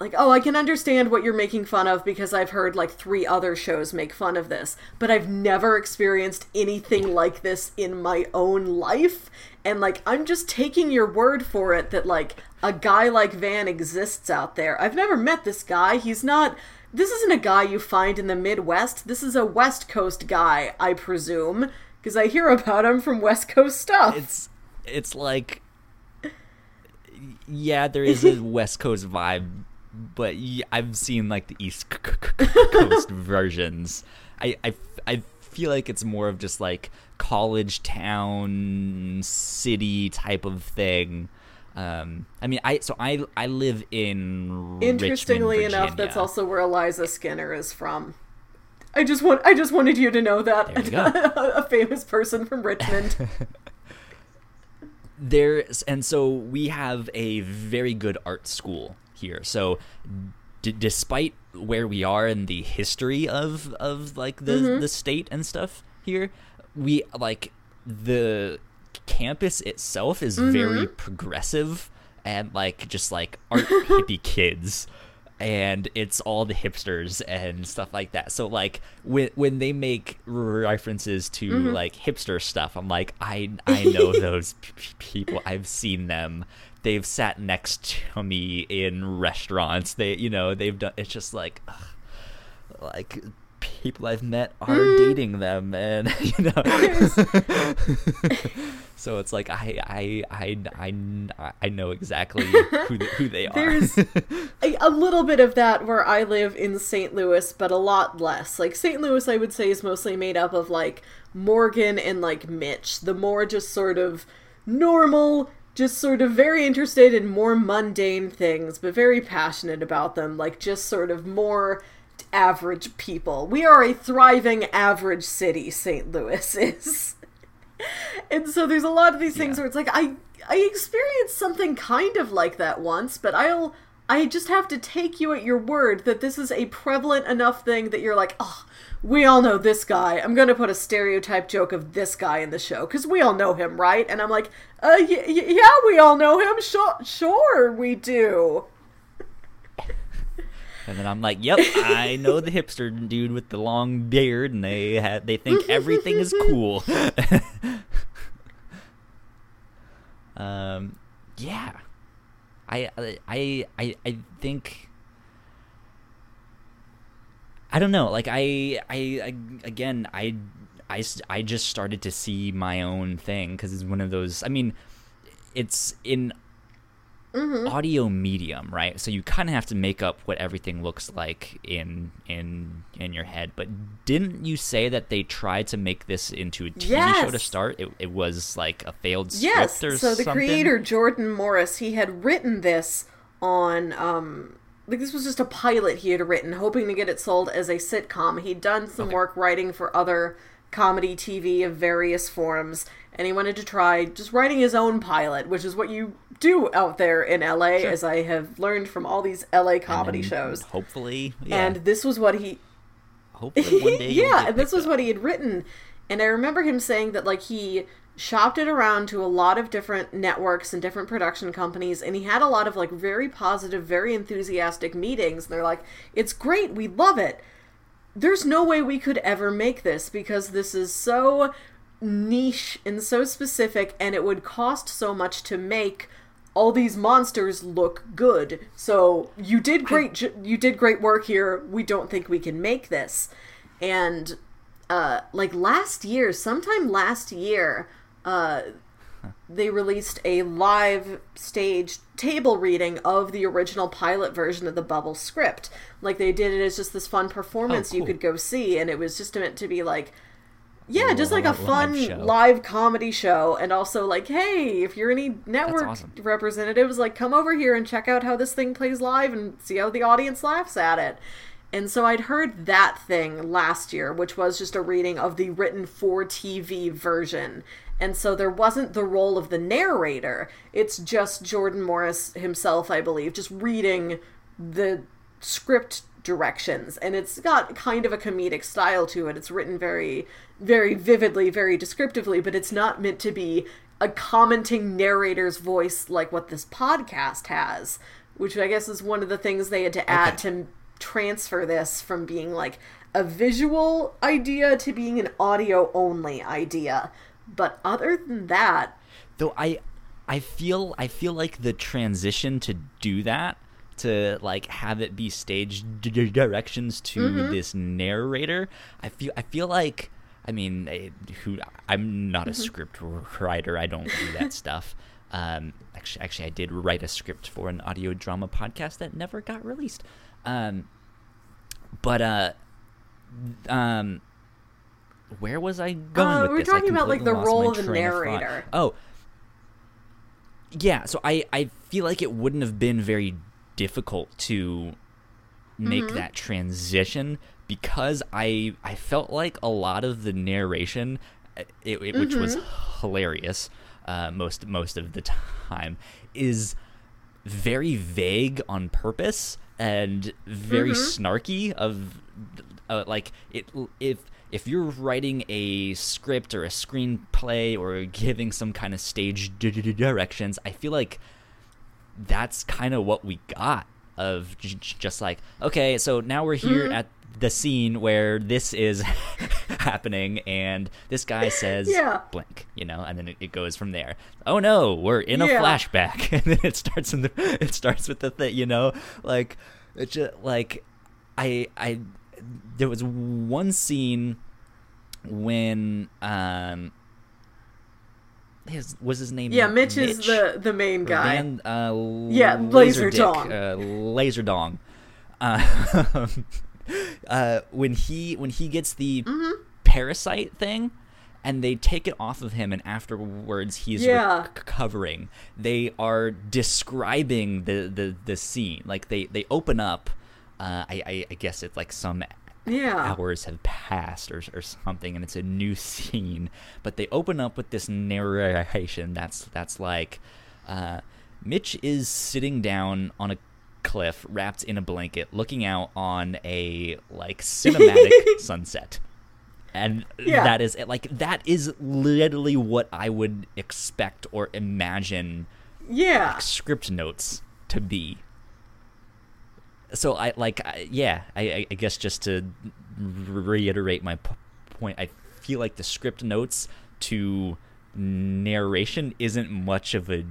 like oh i can understand what you're making fun of because i've heard like three other shows make fun of this but i've never experienced anything like this in my own life. And like i'm just taking your word for it that like a guy like van exists out there. I've never met this guy. He's not this isn't a guy you find in the midwest. This is a west coast guy i presume because i hear about him from west coast stuff. It's it's like, yeah, there is a West Coast vibe, but I've seen like the East Coast versions. I, I f- I feel like it's more of just like college town city type of thing. Um, I mean, I so I I live in Interestingly Richmond, enough, that's also where Eliza Skinner is from. I just want I just wanted you to know that There you go. a famous person from Richmond. there's and so we have a very good art school here so d- despite where we are in the history of of like the Mm-hmm. the state and stuff here we like the campus itself is very Mm-hmm. progressive and like just like art hippie kids and it's all the hipsters and stuff like that. So like when when they make references to Mm-hmm. like hipster stuff, I'm like I I know those p- people. I've seen them. They've sat next to me in restaurants. They you know they've done. It's just like ugh, like people I've met are Mm. dating them, and you know. so it's like I I I I, I know exactly who who they are. There's a, a little bit of that where I live in St. Louis, but a lot less. Like St. Louis, I would say is mostly made up of like Morgan and like Mitch, the more just sort of normal, just sort of very interested in more mundane things, but very passionate about them. Like just sort of more average people. We are a thriving average city. St. Louis is. and so there's a lot of these things Yeah. where it's like I I experienced something kind of like that once, but I'll I just have to take you at your word that this is a prevalent enough thing that you're like, oh, we all know this guy. I'm gonna put a stereotype joke of this guy in the show because we all know him, right? And I'm like, uh, y- y- yeah, we all know him. Sure, sure, we do. And then I'm like, "Yep, I know the hipster dude with the long beard, and they ha- they think everything is cool." um, yeah, I I I I think I don't know. Like I I, again I I, I. I, I just started to see my own thing because it's one of those. I mean, it's in audio medium, right? So you kind of have to make up what everything looks like in in in your head. But didn't you say that they tried to make this into a TV show to start? It, it was like a failed script Yes. or So the something? creator Jordan Morris, he had written this on um like this was just a pilot he had written, hoping to get it sold as a sitcom. He'd done some work writing for other comedy TV of various forms, and he wanted to try just writing his own pilot, which is what you do out there in LA, as I have learned from all these LA comedy shows. Hopefully, yeah. And this was what he hopefully one day. yeah, and this was up. what he had written. And I remember him saying that like he shopped it around to a lot of different networks and different production companies and he had a lot of like very positive, very enthusiastic meetings. And they're like, "It's great. We love it." There's no way we could ever make this because this is so niche and so specific and it would cost so much to make all these monsters look good. So you did great you did great work here. We don't think we can make this. And uh like last year, sometime last year, uh they released a live stage table reading of the original pilot version of the Bubble script. Like they did it as just this fun performance you cool. could go see and it was just meant to be like yeah, just like a fun show. live comedy show, and also like, hey, if you're any network awesome. representatives, like, come over here and check out how this thing plays live and see how the audience laughs at it. And so I'd heard that thing last year, which was just a reading of the written for TV version. And so there wasn't the role of the narrator. It's just Jordan Morris himself, I believe, just reading the script directions. And it's got kind of a comedic style to it. It's written very very vividly very descriptively but it's not meant to be a commenting narrator's voice like what this podcast has which i guess is one of the things they had to add to transfer this from being like a visual idea to being an audio only idea but other than that though i i feel i feel like the transition to do that to like have it be stage d- directions to Mm-hmm. this narrator i feel i feel like i mean I, who i'm not Mm-hmm. a script writer i don't do that stuff um actually actually i did write a script for an audio drama podcast that never got released um but uh um where was i going Uh, with we were this? Talking about, like, the role of the narrator. oh yeah so i i feel like it wouldn't have been very difficult to make Mm-hmm. that transition because i i felt like a lot of the narration uh, it, it- which was Mm-hmm. hilarious uh, most most of the time is very vague on purpose and very Mm-hmm. snarky of uh, like it if if you're writing a script or a screenplay or giving some kind of stage directions i feel like that's kind of what we got of j- j- just like okay so now we're here Mm-hmm. at the scene where this is happening and this guy says Yeah. blank you know and then it, it goes from there oh no we're in a Yeah. flashback and then it starts in the it starts with the thing you know like it just like i i there was one scene when um his was his name yeah mitch, is the the main guy Van, uh, Yeah, Laser Laser Dong. Uh, Laser Dong. Uh, uh, when he when he gets the Mm-hmm. parasite thing, and they take it off of him, and afterwards he's Yeah. recovering. They are describing the, the, the scene. Like they they open up. Uh, I, I I guess it's like some yeah hours have passed or, or something and it's a new scene but they open up with this narration that's that's like uh, mitch is sitting down on a cliff wrapped in a blanket looking out on a like cinematic sunset and Yeah. that is like that is literally what i would expect or imagine yeah script notes to be. So I like I, yeah, I, I- guess just to reiterate my p- point, I feel like the script notes to narration isn't much of a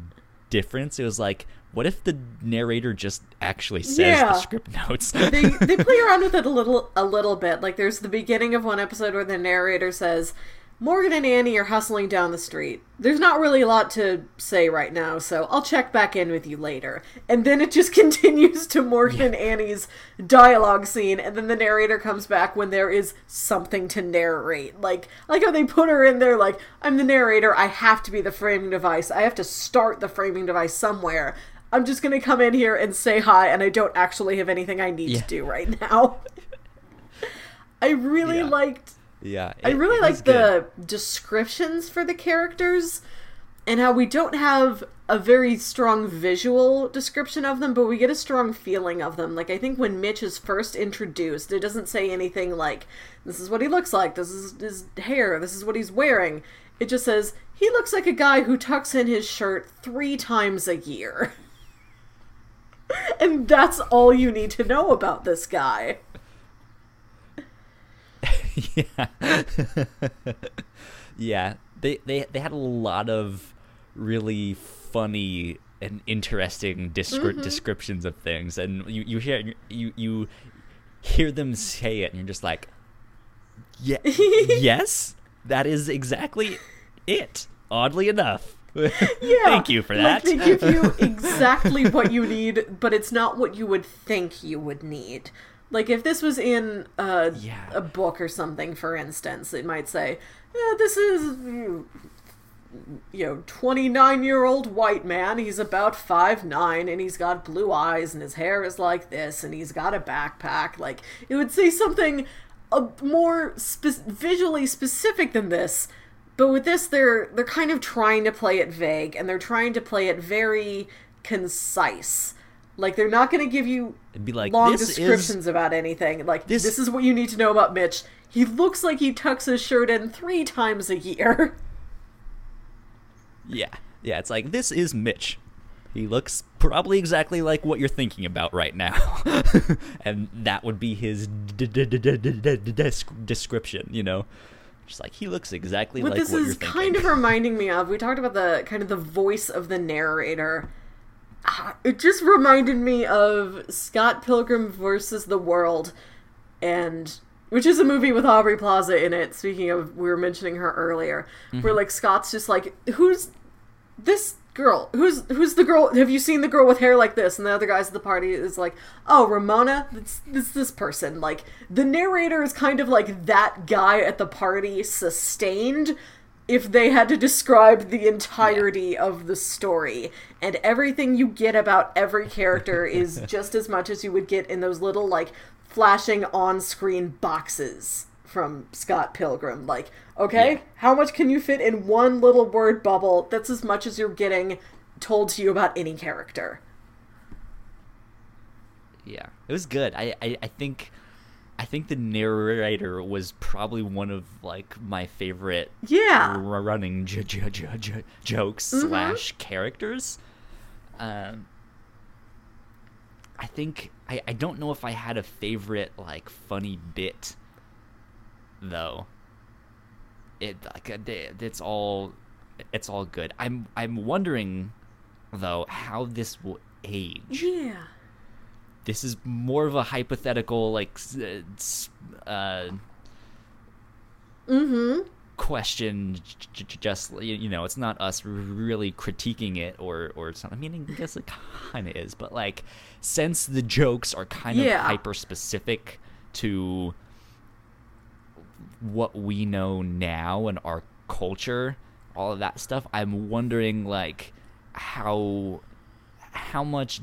difference. It was like, what if the narrator just actually says Yeah. the script notes? they they play around with it a little a little bit. Like there's the beginning of one episode where the narrator says, Morgan and Annie are hustling down the street. There's not really a lot to say right now, so I'll check back in with you later. And then it just continues to Morgan and Annie's dialogue scene, and then the narrator comes back when there is something to narrate. Like like how they put her in there like, I'm the narrator, I have to be the framing device. I have to start the framing device somewhere. I'm just gonna come in here and say hi, and I don't actually have anything I need Yeah. to do right now. I really Yeah. liked Yeah, I really like was good. the descriptions for the characters and how we don't have a very strong visual description of them, but we get a strong feeling of them. Like I think when Mitch is first introduced, it doesn't say anything like this is what he looks like, this is his hair, this is what he's wearing. It just says he looks like a guy who tucks in his shirt 3 times a year. and that's all you need to know about this guy. yeah. yeah. They, they they had a lot of really funny and interesting descri- Mm-hmm. descriptions of things, and you you hear you you hear them say it, and you're just like, yeah, yes, that is exactly it. Oddly enough. Yeah. Thank you for that. Like they give you exactly what you need, but it's not what you would think you would need. Like if this was in a, Yeah. a book or something, for instance, it might say, "Yeah, "This is you know, twenty-nine-year-old white man. He's about five nine, and he's got blue eyes, and his hair is like this, and he's got a backpack." Like it would say something uh, more spe- visually specific than this. But with this, they're they're kind of trying to play it vague, and they're trying to play it very concise. Like they're not going to give you It'd be like long descriptions is about anything. Like this... this- is what you need to know about Mitch. He looks like he tucks his shirt in three times a year. Yeah, yeah. It's like this is Mitch. He looks probably exactly like what you're thinking about right now, and that would be his description. You know, just like he looks exactly what like this what you're is kind of reminding me of, we talked about the kind of the voice of the narrator. It just reminded me of Scott Pilgrim versus the World, and which is a movie with Aubrey Plaza in it. Speaking of, we were mentioning her earlier, Mm-hmm. where like Scott's just like, "Who's this girl? Who's who's the girl? Have you seen the girl with hair like this?" And the other guys at the party is like, "Oh, Ramona. It's this this person." Like the narrator is kind of like that guy at the party, sustained. If they had to describe the entirety of the story, and everything you get about every character is just as much as you would get in those little like flashing on-screen boxes from Scott Pilgrim. Like, okay, Yeah. how much can you fit in one little word bubble? That's as much as you're getting told to you about any character. Yeah, it was good. I, I, I think, I think the narrator was probably one of like my favorite Yeah. r- running j- j- j- jokes slash characters. Um, I think I, I don't know if I had a favorite like funny bit though. It like it's all it's all good. I'm I'm wondering though how this will age Yeah. This is more of a hypothetical like uh, uh Mm-hmm. question j- j- just you you know it's not us really critiquing it or or something i mean i guess it kind of is but like since the jokes are kind Yeah. of hyper specific to what we know now and our culture all of that stuff i'm wondering like how how much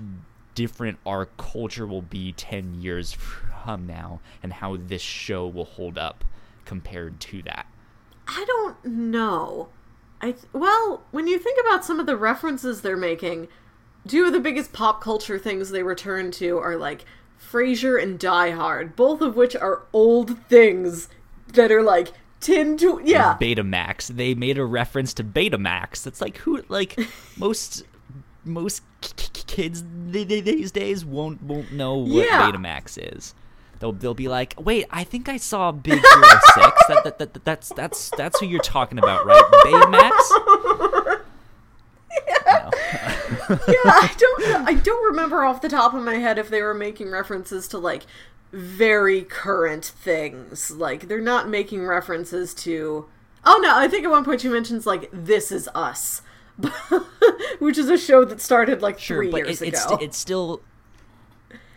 different our culture will be 10 years from now and how this show will hold up compared to that I don't know. I th- well, when you think about some of the references they're making, two of the biggest pop culture things they return to are like Frasier and Die Hard, both of which are old things that are like 10 to yeah. Betamax. They made a reference to Betamax. It's like who like most most kids th- th- these days won't won't know what Yeah. Betamax is. They'll they'll be like, "Wait, I think I saw Big Hero 6. That, that, that that's that's that's who you're talking about, right? Betamax?" No. yeah, I don't. I don't remember off the top of my head if they were making references to like very current things. Like they're not making references to Oh no, I think at one point she mentions like "This Is Us," which is a show that started like Sure, three years it, it's ago. it's still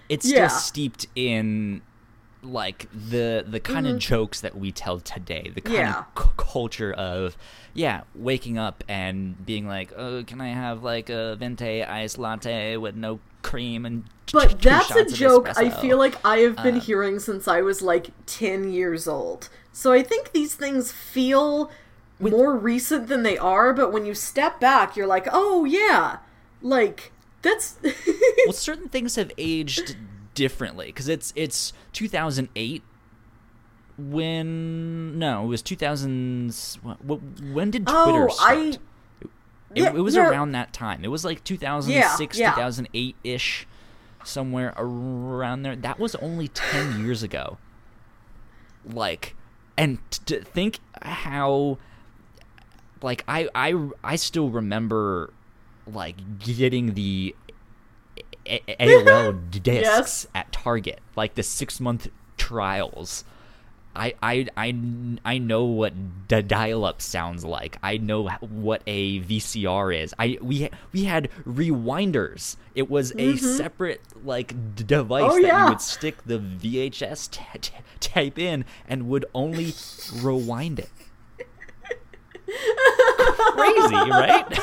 it's Yeah. still steeped in like the the kind of jokes that we tell today, the kind Mm-hmm. Yeah. of c- culture of yeah, waking up and being like, "Oh, can I have like a venti iced latte with no cream and but that's a joke I feel like I have been hearing since I was like ten years old. So I think these things feel more recent than they are. But when you step back, you're like, oh yeah, like that's well, certain things have aged differently because it's it's 2008 when no it was 2000 wh- when did Twitter oh start? I It, Yeah, it was yeah. around that time. It was like 2006, yeah. 2008 ish, somewhere around there. That was only 10 years ago. Like, and to think how, like, I, I, I still remember, like, getting the A- AOL discs Yes. at Target, like the six month trials. I, I, I, I know what the dial-up sounds like. I know what a VCR is. I we we had rewinders. It was a separate like d- device Mm-hmm. Oh, that yeah. you would stick the VHS t- t- tape in and would only rewind it. Crazy, right?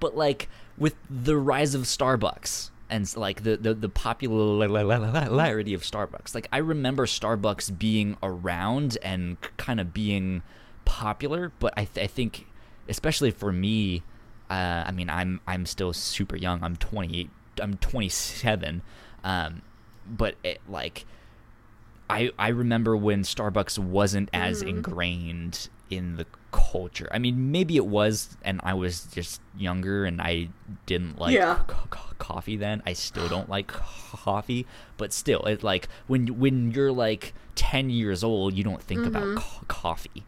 but like with the rise of Starbucks and like the the, the popularity of Starbucks, like I remember Starbucks being around and kind of being popular, but I, th- I think especially for me, uh, I mean I'm I'm still super young. I'm 28. I'm 27. Um, but it, like I I remember when Starbucks wasn't as ingrained in the culture. I mean, maybe it was, and I was just younger and I didn't like Yeah. co- co- coffee then. I still don't like coffee, but still, it like when when you're like ten years old, you don't think about co- coffee,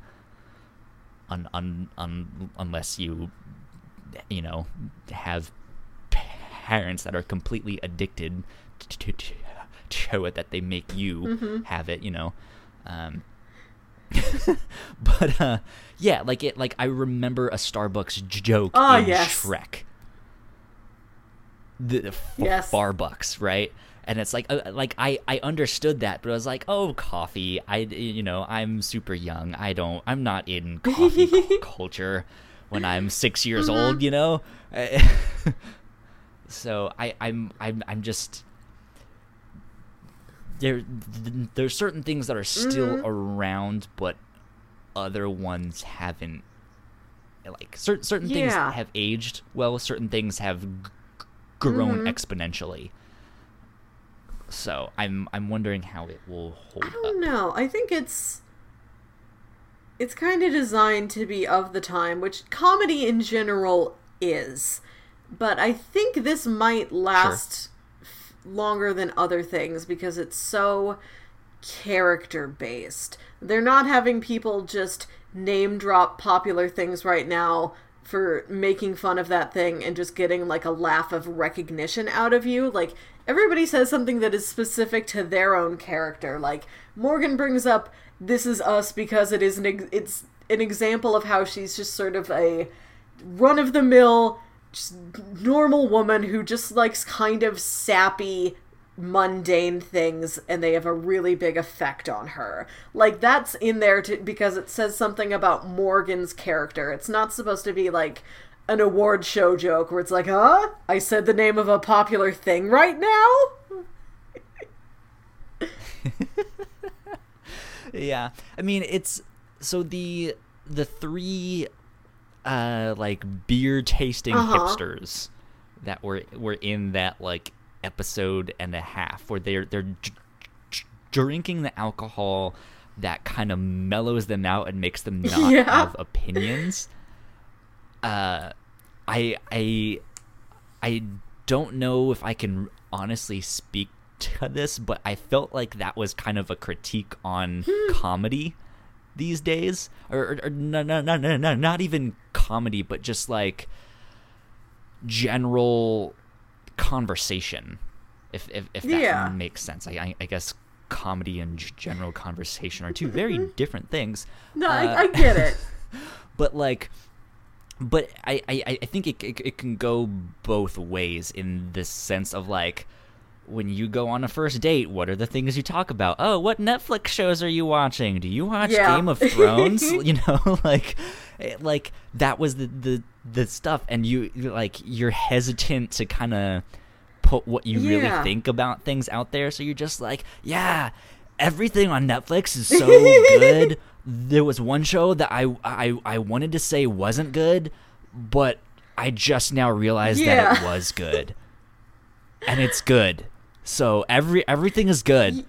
un, un, un, unless you you know have parents that are completely addicted to, to, to it that they make you Mm-hmm. have it you know um but uh yeah like it like i remember a starbucks joke Ah, in yes. shrek the, the f- Yes. farbucks right and it's like uh, like i i understood that but i was like oh coffee i you know i'm super young i don't i'm not in coffee cu- culture when i'm six years Mm-hmm. old you know so i i'm i'm, I'm just there there's certain things that are still Mm-hmm. around but other ones haven't like certain certain things have aged well certain things have g- grown Mm-hmm. exponentially so i'm i'm wondering how it will hold I don't know. I think it's it's kind of designed to be of the time, which comedy in general is. But I think this might last longer than other things because it's so character based. They're not having people just name drop popular things right now for making fun of that thing and just getting like a laugh of recognition out of you. Like everybody says something that is specific to their own character. Like Morgan brings up this is us because it is an ex- it's an example of how she's just sort of a run of the mill normal woman who just likes kind of sappy mundane things and they have a really big effect on her. Like that's in there to, because it says something about Morgan's character. It's not supposed to be like an award show joke where it's like, "Huh? I said the name of a popular thing right now?" yeah i mean it's so the the three uh like beer tasting Uh-huh. hipsters that were were in that like episode and a half where they're they're d- d- drinking the alcohol that kind of mellows them out and makes them not Yeah. have opinions uh i i i don't know if i can honestly speak to this but i felt like that was kind of a critique on comedy these days or, or, or no, no, no, no, no, not even comedy but just like general conversation if if, if that Yeah. makes sense I, I, guess comedy and general conversation are two very different things. No, Uh, I, I get it. but like but I, I, I think it, it, it can go both ways in this sense of like when you go on a first date, what are the things you talk about? Oh, what Netflix shows are you watching? Do you watch Yeah. Game of Thrones? you know, like, eh, like that was the the the stuff, and you you're like you're hesitant to kind of put what you really think about things out there, so you're just like, yeah, everything on Netflix is so good. There was one show that I I I wanted to say wasn't good, but I just now realized that it was good and it's good. So every everything is good.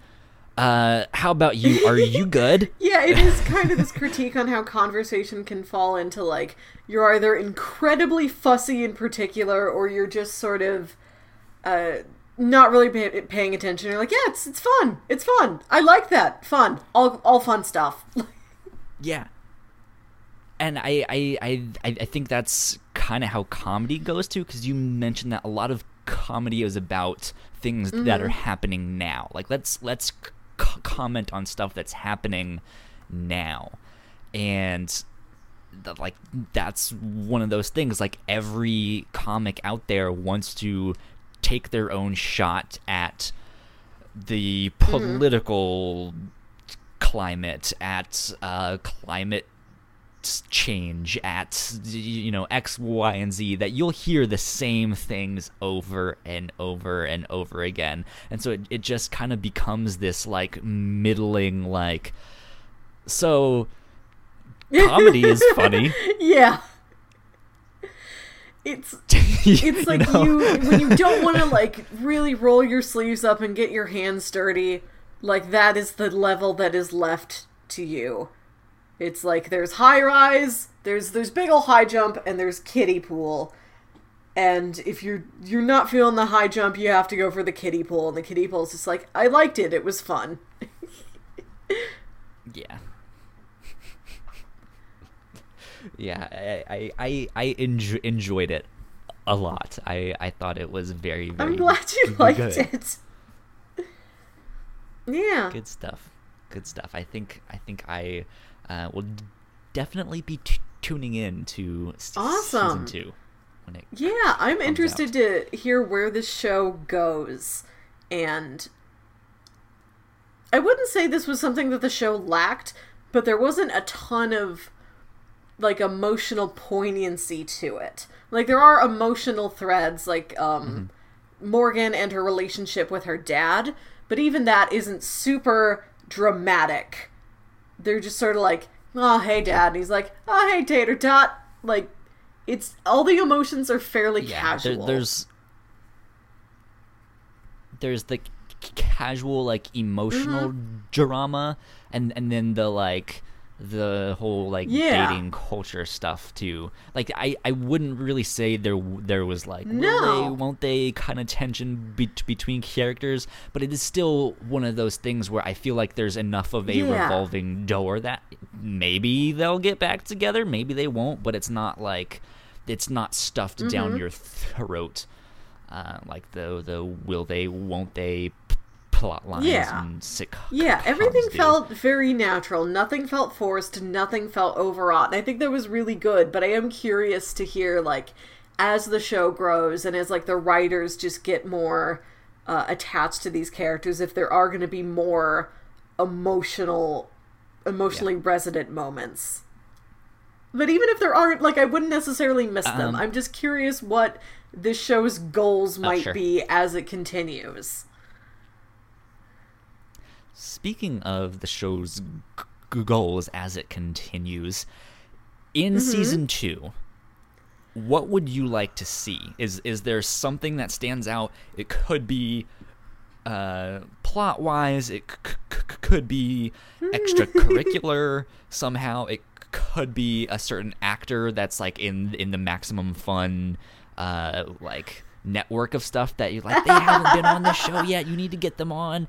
Uh, how about you? Are you good? Yeah, it is kind of this critique on how conversation can fall into like you're either incredibly fussy in particular, or you're just sort of uh, not really pay- paying attention. You're like, yeah, it's it's fun, it's fun. I like that, fun, all all fun stuff. Yeah. And I I I I I think that's kind of how comedy goes too, because you mentioned that a lot of comedy is about things that are happening now. Like let's let's c- comment on stuff that's happening now, and like that's one of those things. Like every comic out there wants to take their own shot at the political climate, at uh, climate change, at you know X, Y, and Z. That you'll hear the same things over and over and over again, and so it, it just kind of becomes this like middling like. So comedy is funny. yeah, it's it's like know? you when you don't want to like really roll your sleeves up and get your hands dirty like that is the level that is left to you it's like there's high rise there's there's big ol' high jump and there's kiddie pool and if you're you're not feeling the high jump you have to go for the kiddie pool and the kiddie pool is just like i liked it it was fun Yeah. yeah, I I I, I enjo- enjoyed it a lot. I I thought it was very very i'm glad you good. liked it yeah Good stuff. Good stuff. I think I think I uh, will definitely be t- tuning in to Awesome. season 2 when it Yeah, I'm interested to hear where this show goes. And I wouldn't say this was something that the show lacked, but there wasn't a ton of like emotional poignancy to it. Like there are emotional threads like um Morgan and her relationship with her dad, but even that isn't super dramatic. They're just sort of like, "Oh, hey dad." And he's like, "Oh, hey tater tot." Like it's all the emotions are fairly yeah, there- there's there's the c- casual like emotional Mm-hmm. drama and and then the like the whole like Yeah. dating culture stuff too like i i wouldn't really say there there was like will No. they won't they kind of tension be- between characters but it is still one of those things where i feel like there's enough of a Yeah. revolving door that maybe they'll get back together maybe they won't but it's not like it's not stuffed down Mm-hmm. your throat uh, like the the will they won't they plot lines Yeah. and sick Yeah, everything do. felt very natural. Nothing felt forced. Nothing felt overwrought. And I think that was really good. But I am curious to hear, like, as the show grows and as, like, the writers just get more uh, attached to these characters, if there are going to be more emotional, emotionally resonant moments. But even if there aren't, like, I wouldn't necessarily miss them. Um, I'm just curious what this show's goals might sure. be as it continues. Speaking of the show's g- goals as it continues, in Mm-hmm. season two, what would you like to see? Is is there something that stands out? It could be uh, plot wise. It c- c- could be extracurricular somehow. It could be a certain actor that's like in in the maximum fun uh, like network of stuff that you're like. They haven't been on the show yet. You need to get them on.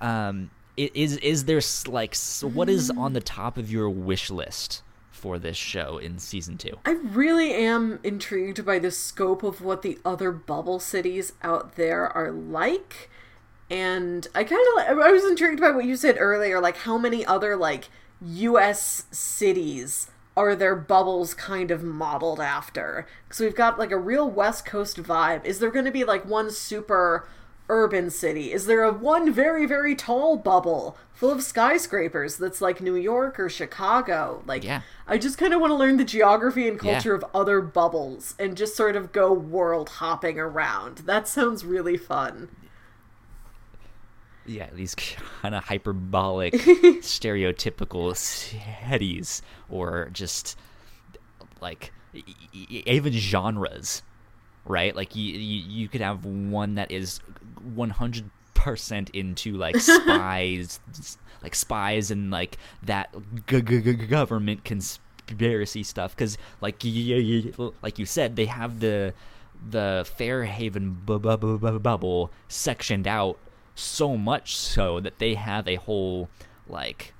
Um, is is there s- like what is on the mm. top of your wish list for this show in season two? I really am intrigued by the scope of what the other bubble cities out there are like. And I kind of I was intrigued by what you said earlier, like how many other like U.S. cities are their bubbles kind of modeled after? Because we've got like a real West Coast vibe. Is there going to be like one super urban city? Is there a one very very tall bubble full of skyscrapers that's like New York or Chicago? Like Yeah. I just kind of want to learn the geography and Yeah. culture of other bubbles and just sort of go world hopping around. That sounds really fun. Yeah, these kind of hyperbolic, stereotypical cities, or just like even genres, right? Like you, you, you could have one that is one hundred percent into like spies, like spies and like that g- g- g- government conspiracy stuff. Because like y- y- like you said, they have the the Fairhaven bu- bu- bu- bu- bubble sectioned out so much so that they have a whole like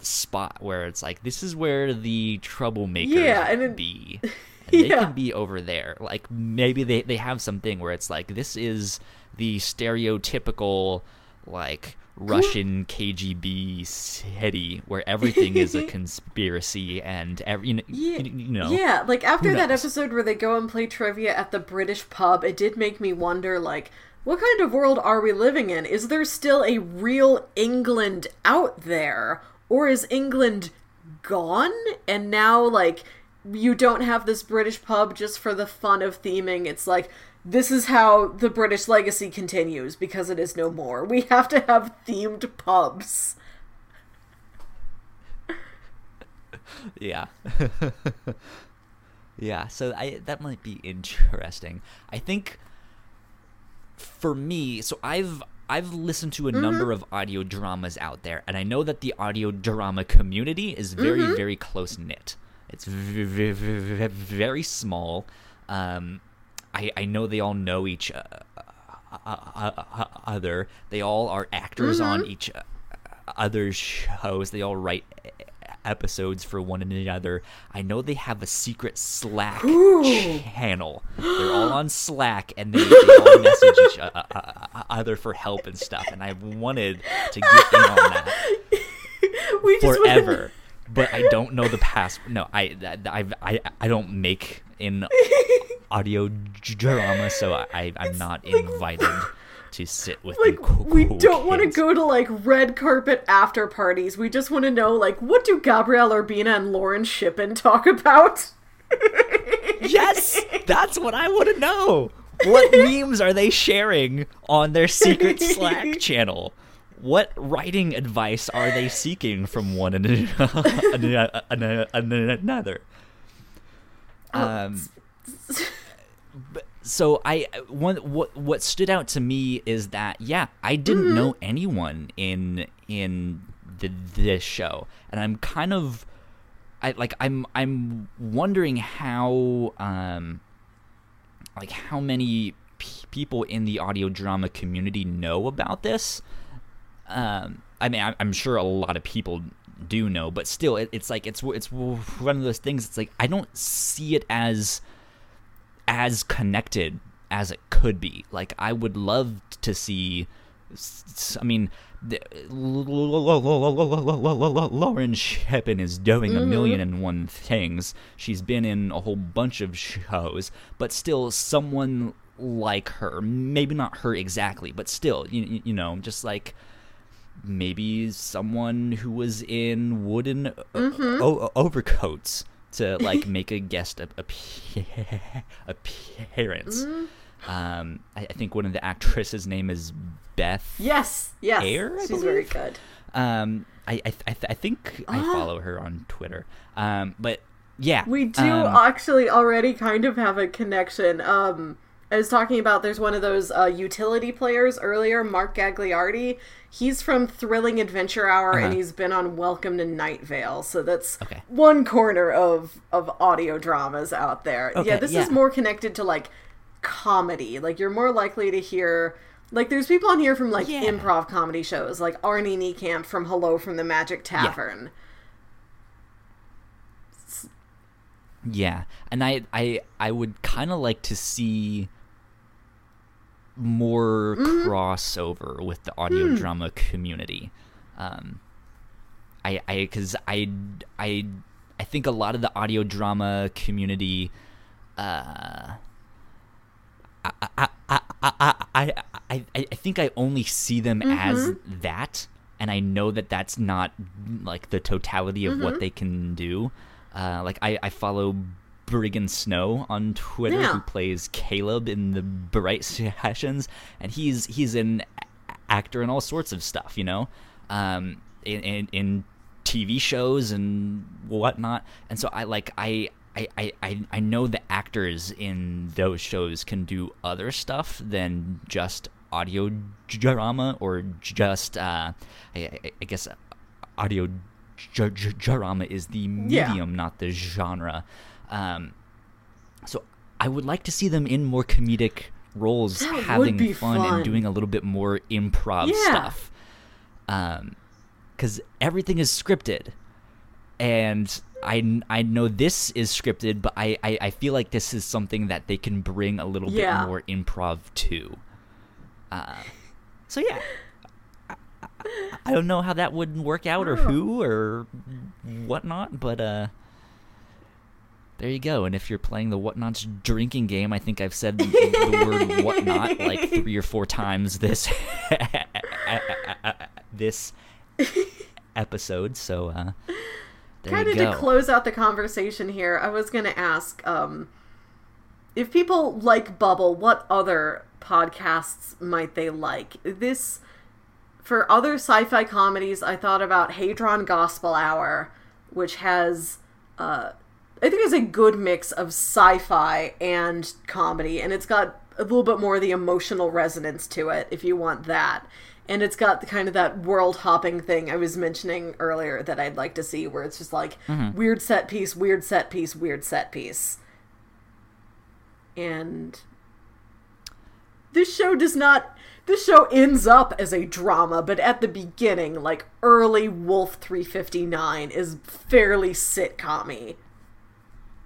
spot where it's like this is where the troublemakers Yeah, and it- be. And they can be over there. Like maybe they, they have something where it's like this is the stereotypical like Russian KGB city where everything is a conspiracy and every you know, Yeah, you know yeah. Like after that episode where they go and play trivia at the British pub, it did make me wonder, like, what kind of world are we living in? Is there still a real England out there, or is England gone? And now, like, you don't have this British pub just for the fun of theming. It's like this is how the British legacy continues because it is no more. We have to have themed pubs. Yeah. yeah, so I that might be interesting. I think for me, so I've I've listened to a number of audio dramas out there, and I know that the audio drama community is very, very close knit. It's very, very small. Um, I I know they all know each uh, uh, uh, uh, other. They all are actors on each other's shows. They all write episodes for one another. I know they have a secret Slack channel. They're all on Slack and they, they all message each uh, uh, uh, other for help and stuff. And I wanted to get in on that We just wanna- forever. But I don't know the past. No, I, I, I, I don't make in audio drama, so I, I'm not invited to sit with like cool, we cool don't want to go to like red carpet after parties. We just want to know like what do Gabrielle Urbina and Lauren Shippen talk about? Yes, that's what I want to know. What memes are they sharing on their secret Slack channel? What writing advice are they seeking from one an- an- another? Um, but- so I one what what stood out to me is that yeah I didn't know anyone in in the, this show and I'm kind of I like I'm I'm wondering how um like how many p- people in the audio drama community know about this. Um, I mean, I'm, I'm sure a lot of people do know, but still, it, it's like it's it's one of those things. It's like I don't see it as as connected as it could be. Like I would love to see. I mean, Lauren Shippen is doing a mm-hmm. million and one things. She's been in a whole bunch of shows, but still, someone like her, maybe not her exactly, but still, you, you know, just like maybe someone who was in wooden uh, mm-hmm. o- o- overcoats to like make a guest ap- ap- appearance. Um, I, I think one of the actresses' name is Beth. Yes, yes, she's very good. Um, I I, I, I think I follow her on Twitter. Um, but yeah, We do um, actually already kind of have a connection. Um, I was talking about there's one of those uh, utility players earlier, Mark Gagliardi. He's from Thrilling Adventure Hour, and Uh-huh. he's been on Welcome to Night Vale. So that's Okay. one corner of of audio dramas out there. Okay, yeah, this yeah. is more connected to like comedy. Like you're more likely to hear. Like there's people on here from like Yeah. improv comedy shows, like Arnie Niekamp from Hello from the Magic Tavern. Yeah, and I I I would kind of like to see more Mm-hmm. crossover with the audio Hmm. drama community. Um, I I because I I I think a lot of the audio drama community. Uh, I, I, I, I, I, I, I think I only see them as Mm-hmm. that, and I know that that's not like the totality of Mm-hmm. what they can do. Uh, like I, I follow Briggon Snow on Twitter, Yeah. who plays Caleb in the Bright Sessions, and he's he's an actor in all sorts of stuff, you know, um, in, in in TV shows and whatnot. And so I like I. I, I, I- know the actors in those shows can do other stuff than just audio drama or just uh, I, I- guess audio drama is the Yeah. medium, not the genre. Um, so I would like to see them in more comedic roles, That having fun, fun. and doing a little bit more improv Yeah. stuff. Um, because everything is scripted, and I I know this is scripted, but I, I I feel like this is something that they can bring a little Yeah. bit more improv to. Uh, so yeah. I- don't know how that would work out or who or whatnot, but uh, there you go. And if you're playing the Whatnauts drinking game, I think I've said the, the word whatnot like three or four times this this episode. So uh, there kind of to close out the conversation here, I was going to ask um, if people like Bubble, what other podcasts might they like? This for other sci-fi comedies, I thought about Hadron Gospel Hour, which has uh, I think it's a good mix of sci-fi and comedy, and it's got a little bit more of the emotional resonance to it if you want that. And it's got the kind of that world hopping thing I was mentioning earlier that I'd like to see, where it's just like mm-hmm. weird set piece, weird set piece, weird set piece. And this show does not. This show ends up as a drama, but at the beginning, like early Wolf 359, is fairly sitcom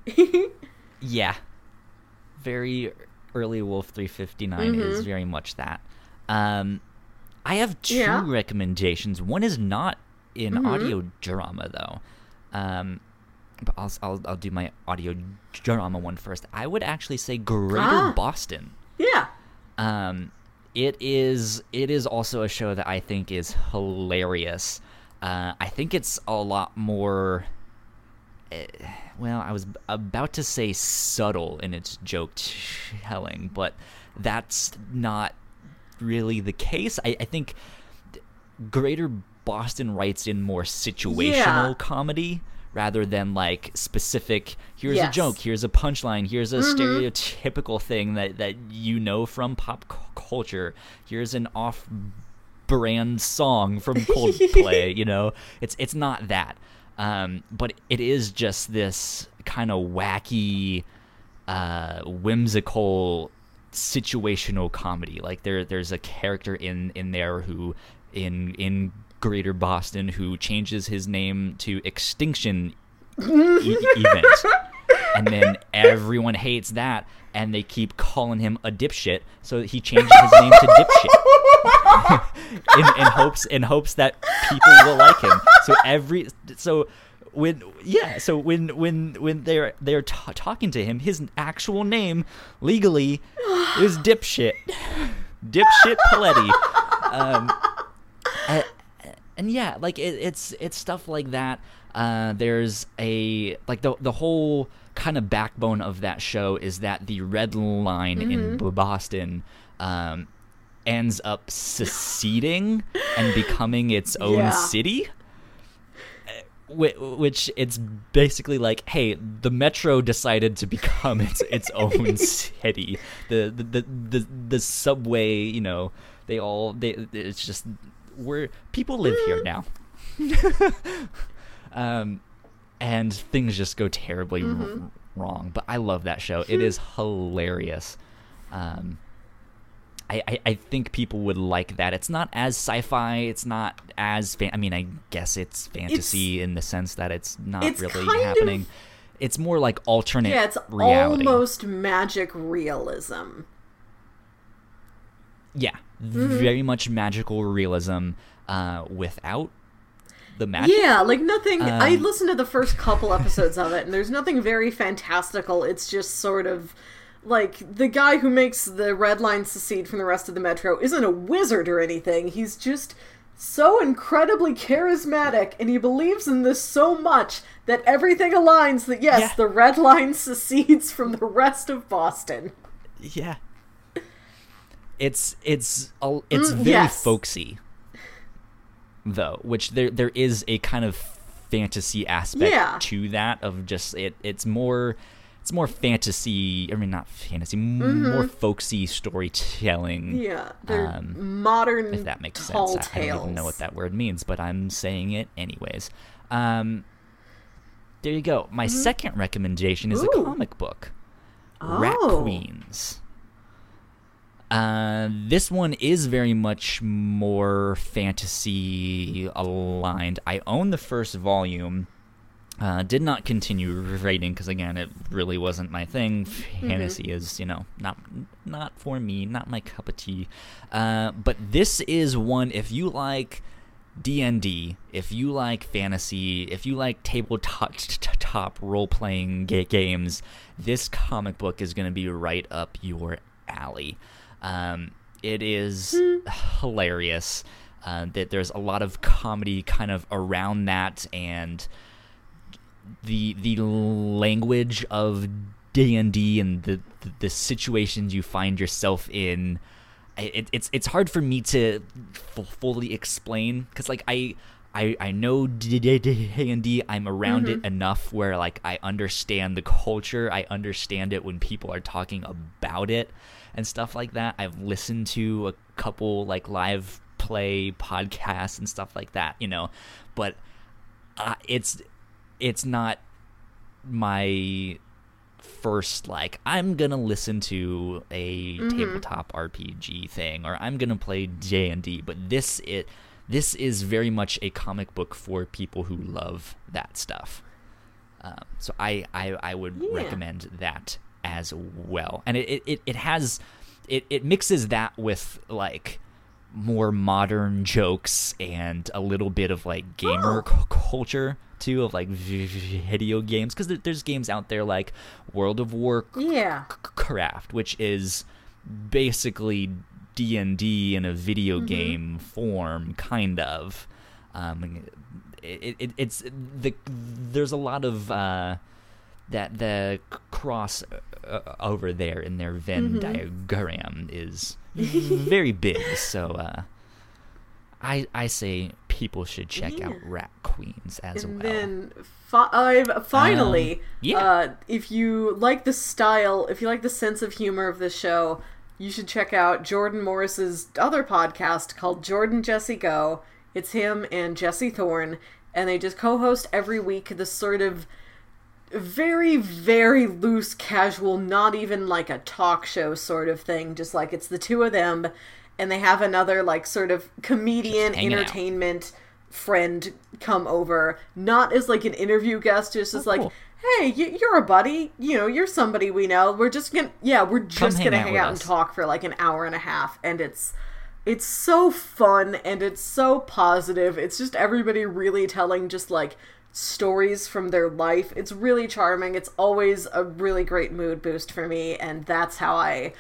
Yeah. Very early Wolf 359 is very much that. Um, I have two Mm-hmm. Yeah. Mm-hmm. recommendations. One is not in audio drama, though. Um, but I'll, I'll, I'll do my audio drama one first. I would actually say Greater Ah. Boston. yeah. Um, it is it is also a show that I think is hilarious. Uh, I think it's a lot more. Well, I was about to say subtle in its joke telling, but that's not really the case. I, I think Greater Boston writes in more situational Yeah. comedy rather than like specific here's Yes. a joke here's a punchline here's a mm-hmm. stereotypical thing that that you know from pop cu- culture here's an off brand song from Coldplay you know it's it's not that um, but it is just this kind of wacky uh, whimsical situational comedy. Like there, there's a character in in there who in in Greater Boston who changes his name to Extinction e- Event, and then everyone hates that, and they keep calling him a dipshit. So he changes his name to Dipshit in, in hopes in hopes that people will like him. So every so when yeah so when when when they're they're t- talking to him his actual name legally is dipshit dipshit Paletti um and, and yeah like it, it's it's stuff like that uh there's a like the the whole kind of backbone of that show is that the red line in boston um ends up seceding and becoming its own Yeah. city. Which it's basically like hey the metro decided to become its its own city. The the, the the the subway you know they all they it's just where people live here now. Um and things just go terribly r- wrong but i love that show it is hilarious um I, I, I think people would like that. It's not as sci-fi. It's not as fan- I mean, I guess it's fantasy in the sense that it's not it's really kind of- happening. It's more like alternate Yeah, it's reality. almost magic realism. yeah, very much magical realism uh, without the magic. Yeah, like nothing. I Um, listened to the first couple episodes of it, and there's nothing very fantastical. It's just sort of like the guy who makes the red line secede from the rest of the metro isn't a wizard or anything. He's just so incredibly charismatic, and he believes in this so much that everything aligns that yes, Yeah. the red line secedes from the rest of Boston. Yeah. It's it's it's Mm, very yes. folksy, though, which there there is a kind of fantasy aspect Yeah. to that of just it. It's more it's more fantasy. I mean, not fantasy, m more folksy storytelling. Mm-hmm. Yeah, Um, modern if that makes sense. I, I don't even know what that word means, but I'm saying it anyways. Um, there you go. My second recommendation is a Mm-hmm. Comic book. Rat Oh. Queens. Uh, this one is very much more fantasy aligned. I own the first volume. Uh, did not continue reading because again, it really wasn't my thing. Fantasy is, you know, not not for me, not my cup of tea. Uh, but this is one if you like D&D, if you like fantasy, if you like tabletop t- top role-playing ga- games, this comic book is going to be right up your alley. Um, it is hilarious. Uh, that there's a lot of comedy kind of around that, and the the language of D and D and the, the situations you find yourself in. It, it's it's hard for me to f- fully explain because like I. I, I know D and D. I'm around it enough where like I understand the culture. I understand it when people are talking about it and stuff like that. I've listened to a couple like live play podcasts and stuff like that, you know. But uh, it's it's not my first like I'm gonna listen to a tabletop RPG thing or I'm gonna play D and D, but this it this is very much a comic book for people who love that stuff. Um, so I, I I would Yeah. recommend that as well, and it it, it, has it, it mixes that with like more modern jokes and a little bit of like gamer Oh. c- culture too of like video games because there's games out there like World of Yeah. Warcraft, which is basically D and D in a video Mm-hmm. game form, kind of. Um, it, it, it's the there's a lot of uh, that the cross uh, over there in their Venn Mm-hmm. diagram is very big. So uh, I I say people should check out Yeah. Rat Queens as well. and well. then fi- I've finally, Um, yeah. uh, if you like the style, if you like the sense of humor of this show, you should check out Jordan Morris's other podcast called Jordan Jesse Go. It's him and Jesse Thorn, and they just co-host every week this sort of very very loose casual not even like a talk show sort of thing just like it's the two of them and they have another like sort of comedian hanging out. entertainment friend come over not as like an interview guest just oh, as Oh, like cool. hey you're a buddy you know you're somebody we know we're just gonna yeah we're just hang gonna out hang out and us. talk for like an hour and a half and it's it's so fun and it's so positive. It's just everybody really telling just like stories from their life. It's really charming. It's always a really great mood boost for me and that's how I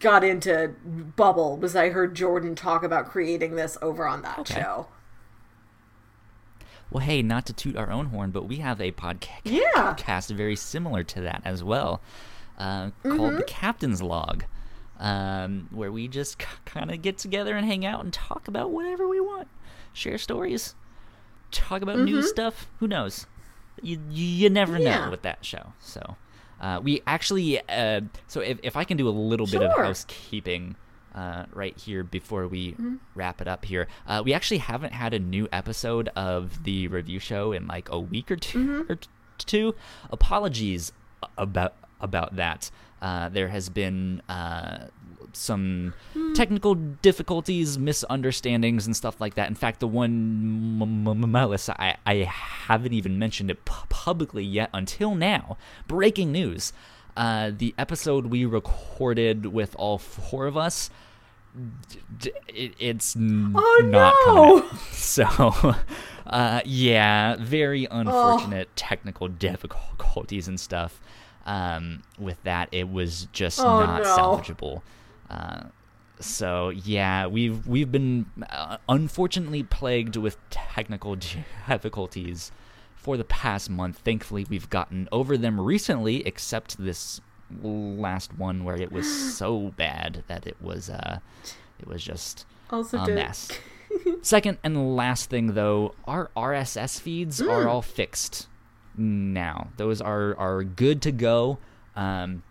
got into Bubble was I heard Jordan talk about creating this over on that Okay. show. Well, hey, not to toot our own horn, but we have a podca- Yeah. podcast very similar to that as well, uh, called Mm-hmm. The Captain's Log, um, where we just c- kind of get together and hang out and talk about whatever we want, share stories, talk about new stuff. Who knows? You you never Mm-hmm. Yeah. know with that show. So, uh, we actually, uh, so if if I can do a little bit of housekeeping uh, right here before we Mm-hmm. wrap it up here. Uh, we actually haven't had a new episode of the review show in like a week or 2 Mm-hmm. or t- two. Apologies about about that. Uh, there has been uh, some Hmm. technical difficulties, misunderstandings, and stuff like that. In fact, the one M- M- Melissa, I, I haven't even mentioned it pu- publicly yet until now. Breaking news. Uh, the episode we recorded with all four of us d- it, it's n- Oh, not no. coming out. So, uh, yeah, very unfortunate technical difficulties and stuff. Um, with that, it was just Oh, not no. salvageable. Uh, so yeah, we've we've been uh, unfortunately plagued with technical difficulties for the past month. Thankfully, we've gotten over them recently, except this last one where it was so bad that it was uh, it was just Also, a mess. Second and last thing, though, our RSS feeds Mm. are all fixed now. Those are are good to go. Um,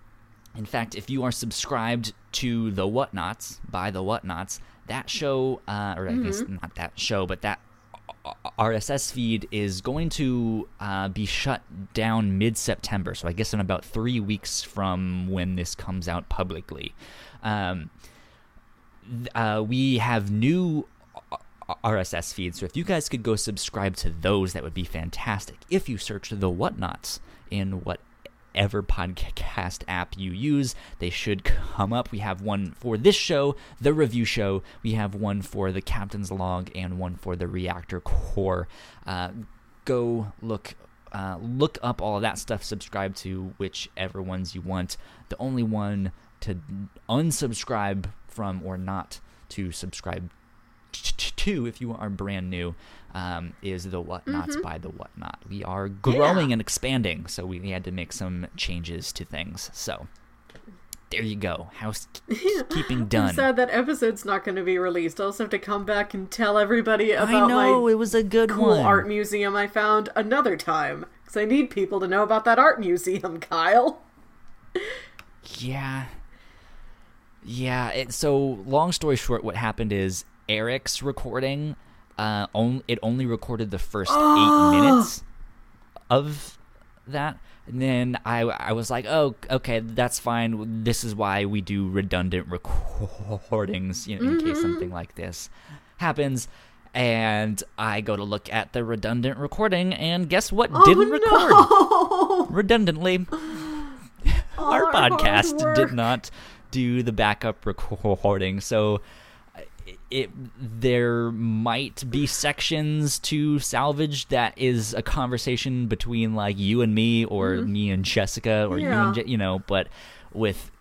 in fact, if you are subscribed to the Whatnauts by the Whatnauts, that show, uh, or I guess Mm-hmm. not that show, but that RSS feed is going to uh, be shut down mid September. So I guess in about three weeks from when this comes out publicly. Um, uh, we have new RSS feeds. So if you guys could go subscribe to those, that would be fantastic. If you search the Whatnauts in whatever podcast app you use, they should come up. We have one for this show, the review show. We have one for the Captain's Log and one for the Reactor Core. Uh, go look. Uh, look up all of that stuff. Subscribe to whichever ones you want. The only one to unsubscribe from or not to subscribe t- t- if you are brand new um, is the Whatnauts by the whatnot we are growing and expanding so we had to make some changes to things so there you go housekeeping I'm done sad that episode's not going to be released. I'll also have to come back and tell everybody about i know my it was a good cool one art museum I found another time. Because I need people to know about that art museum, Kyle. Yeah. Yeah, it, so long story short what happened is Eric's recording uh on, it only recorded the first 8 minutes of that. And then I I was like, "Oh, okay, that's fine. This is why we do redundant recordings, you know, in case something like this happens." And I go to look at the redundant recording and guess what didn't record Oh, no! redundantly our our podcast did not do the backup recording so it there might be sections to salvage that is a conversation between like you and me or me and Jessica or you and Mm-hmm. Je- you know but with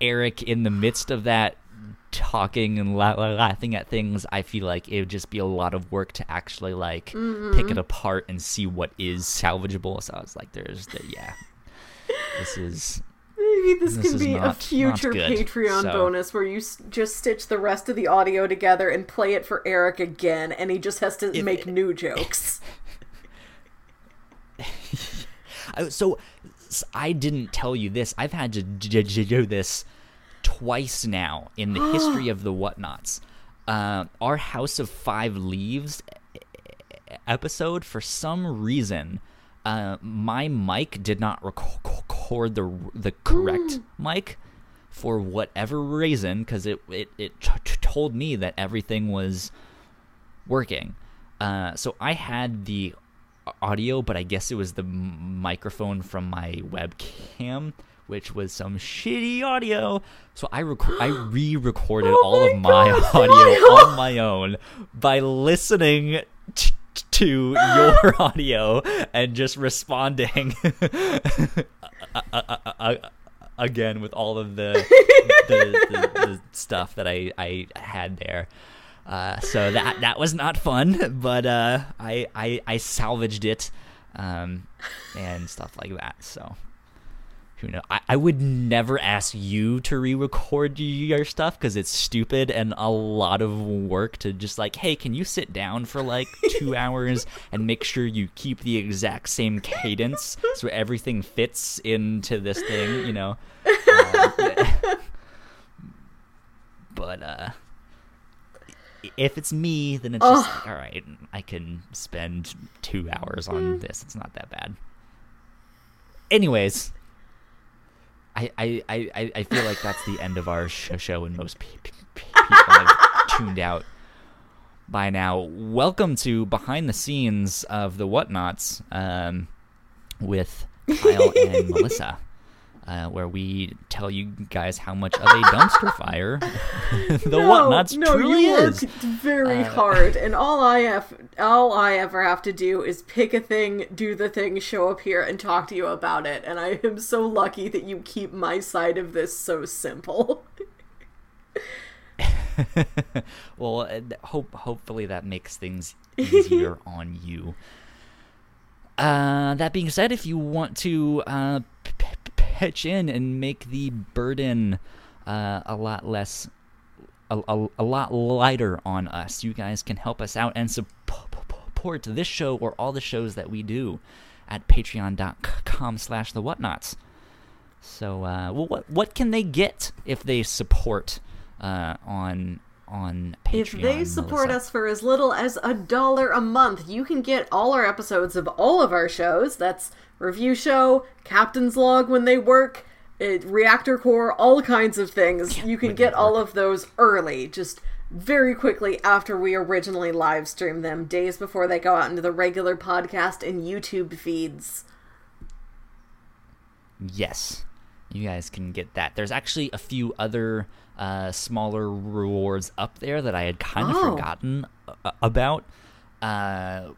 Eric in the midst of that talking and la- la- laughing at things i feel like it would just be a lot of work to actually like Mm-hmm. pick it apart and see what is salvageable so i was like there's the yeah this is Maybe this, This can be not- a future Patreon so- bonus where you s- just stitch the rest of the audio together and play it for Eric again, and he just has to If- make new jokes. I, so I didn't tell you this. I've had to j- j- do this twice now in the history of the Whatnauts. Uh, our House of Five Leaves episode, for some reason, uh, my mic did not record the the correct mic for whatever reason because it it, it t- t- told me that everything was working. Uh, so I had the audio, but I guess it was the m- microphone from my webcam, which was some shitty audio. So I rec- I re-recorded Oh all of my God, audio on my own by listening. T- to your audio and just responding again with all of the the, the, the stuff that I, I had there. Uh, so that that was not fun, but uh, I, I I salvaged it um, and stuff like that. So who know? I, I would never ask you to re-record your stuff because it's stupid and a lot of work to just like, hey, can you sit down for like two hours and make sure you keep the exact same cadence so everything fits into this thing, you know? Um, but uh, if it's me, then it's just like, all right, I can spend two hours on this. It's not that bad. Anyways, I, I, I, I feel like that's the end of our sh- show, and most pe- pe- people have tuned out by now. Welcome to behind the scenes of the Whatnauts um, with Kyle and Melissa. Uh, where we tell you guys how much of a dumpster fire the no, Whatnauts no, truly you is. work very Uh, hard, and all I have, all I ever have to do is pick a thing, do the thing, show up here, and talk to you about it. And I am so lucky that you keep my side of this so simple. well, uh, hope hopefully that makes things easier on you. Uh, that being said, if you want to uh, p- pitch in and make the burden uh, a lot less, a, a, a lot lighter on us, you guys can help us out and support this show or all the shows that we do at patreon.com slash the whatnauts. So, uh, well, what what can they get if they support uh, on on Patreon? if they support Melissa? us for as little as a dollar a month, you can get all our episodes of all of our shows. That's review show, Captain's Log when they work, it, Reactor Core, all kinds of things. You can get all of those early, just very quickly after we originally live stream them, days before they go out into the regular podcast and YouTube feeds. Yes, you guys can get that. There's actually a few other uh, smaller rewards up there that I had kind of Oh. forgotten uh, about. Uh,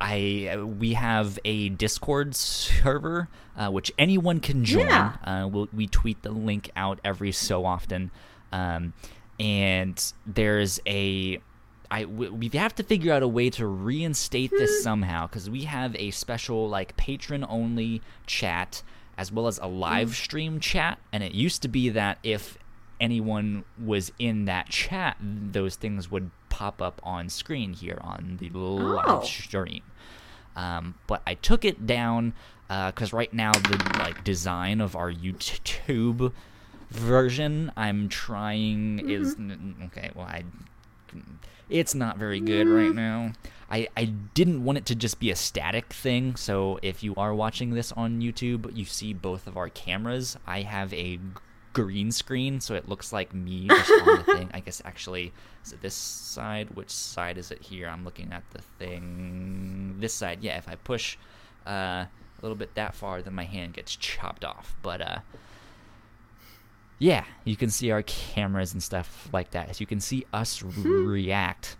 I we have a Discord server uh, which anyone can join. Yeah. Uh, we'll, we tweet the link out every so often, um, and there's a. I we we have to figure out a way to reinstate this somehow because we have a special like patron only chat as well as a live stream chat, and it used to be that if anyone was in that chat, those things would pop up on screen here on the live Oh. stream. Um, but I took it down uh, because right now the like design of our YouTube version I'm trying is mm-hmm. okay. Well, I it's not very good right mm-hmm. now. I, I didn't want it to just be a static thing. So if you are watching this on YouTube, you see both of our cameras. I have a green screen, so it looks like me just on the thing. I guess actually, is it this side? Which side is it here? I'm looking at the thing. This side, yeah. If I push uh, a little bit that far, then my hand gets chopped off. But uh, yeah, you can see our cameras and stuff like that. So you can see us react,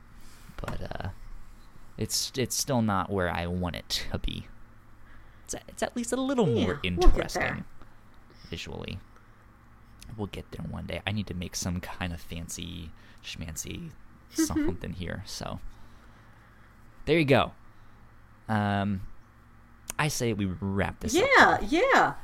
but uh, it's it's still not where I want it to be. It's it's at least a little more Yeah, we'll interesting visually. We'll get there one day. I need to make some kind of fancy schmancy something here. So there you go. Um, I say we wrap this up. Yeah, yeah.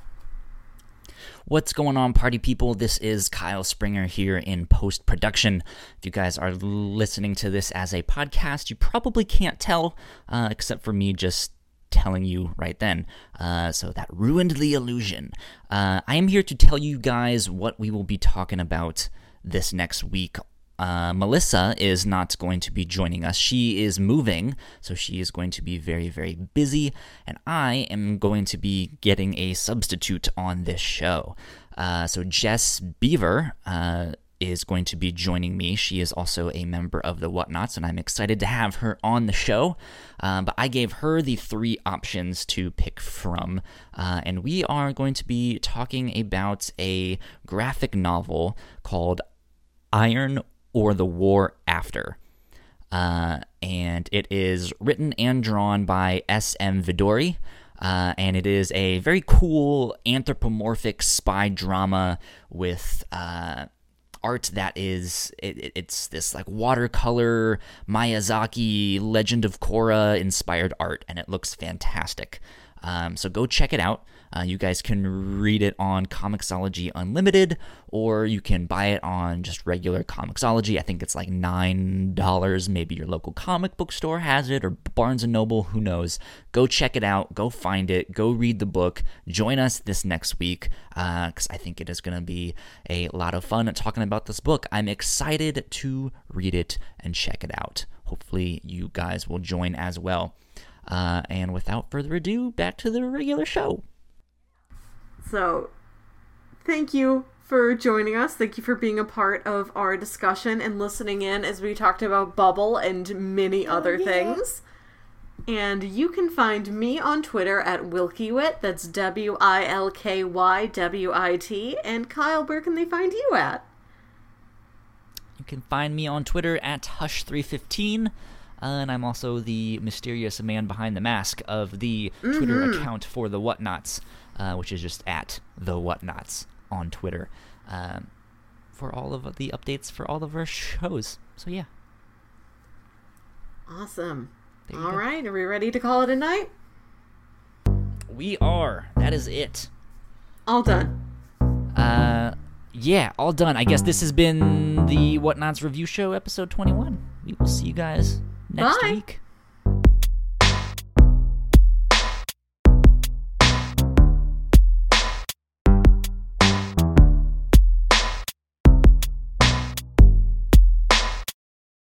What's going on, party people? This is Kyle Springer here in post production. If you guys are listening to this as a podcast, you probably can't tell, uh, except for me just telling you right then. Uh, so that ruined the illusion. Uh, I am here to tell you guys what we will be talking about this next week uh, Melissa is not going to be joining us. She is moving, so she is going to be very, very busy, and I am going to be getting a substitute on this show. Uh, so Jess Beaver uh, is going to be joining me. She is also a member of the Whatnauts, and I'm excited to have her on the show. Um, but I gave her the three options to pick from, uh, and we are going to be talking about a graphic novel called Iron or the War After. Uh, and it is written and drawn by S.M. Vidaurri. Uh, and it is a very cool anthropomorphic spy drama with uh, art that is it, it- it's this like watercolor Miyazaki Legend of Korra inspired art, and it looks fantastic. Um, so go check it out. Uh, you guys can read it on Comixology Unlimited, or you can buy it on just regular Comixology. I think it's like nine dollars. Maybe your local comic book store has it, or Barnes and Noble. Who knows? Go check it out. Go find it. Go read the book. Join us this next week because I think it is going to be a lot of fun talking about this book. I'm excited to read it and check it out. Hopefully, you guys will join as well. Uh, and without further ado, back to the regular show. So, thank you for joining us. Thank you for being a part of our discussion and listening in as we talked about Bubble and many other yeah. things. And you can find me on Twitter at Wilkywit. That's W I L K Y W I T. And Kyle, where can they find you at? You can find me on Twitter at Hush315. Uh, and I'm also the mysterious man behind the mask of the Twitter account for the Whatnauts, uh, which is just at the Whatnauts on Twitter, um, for all of the updates for all of our shows. So yeah, Awesome. All go. right, are we ready to call it a night? we are. That is it. All done. Uh, yeah, all done. I guess this has been the Whatnauts review show, episode 21. We will see you guys next Bye. week.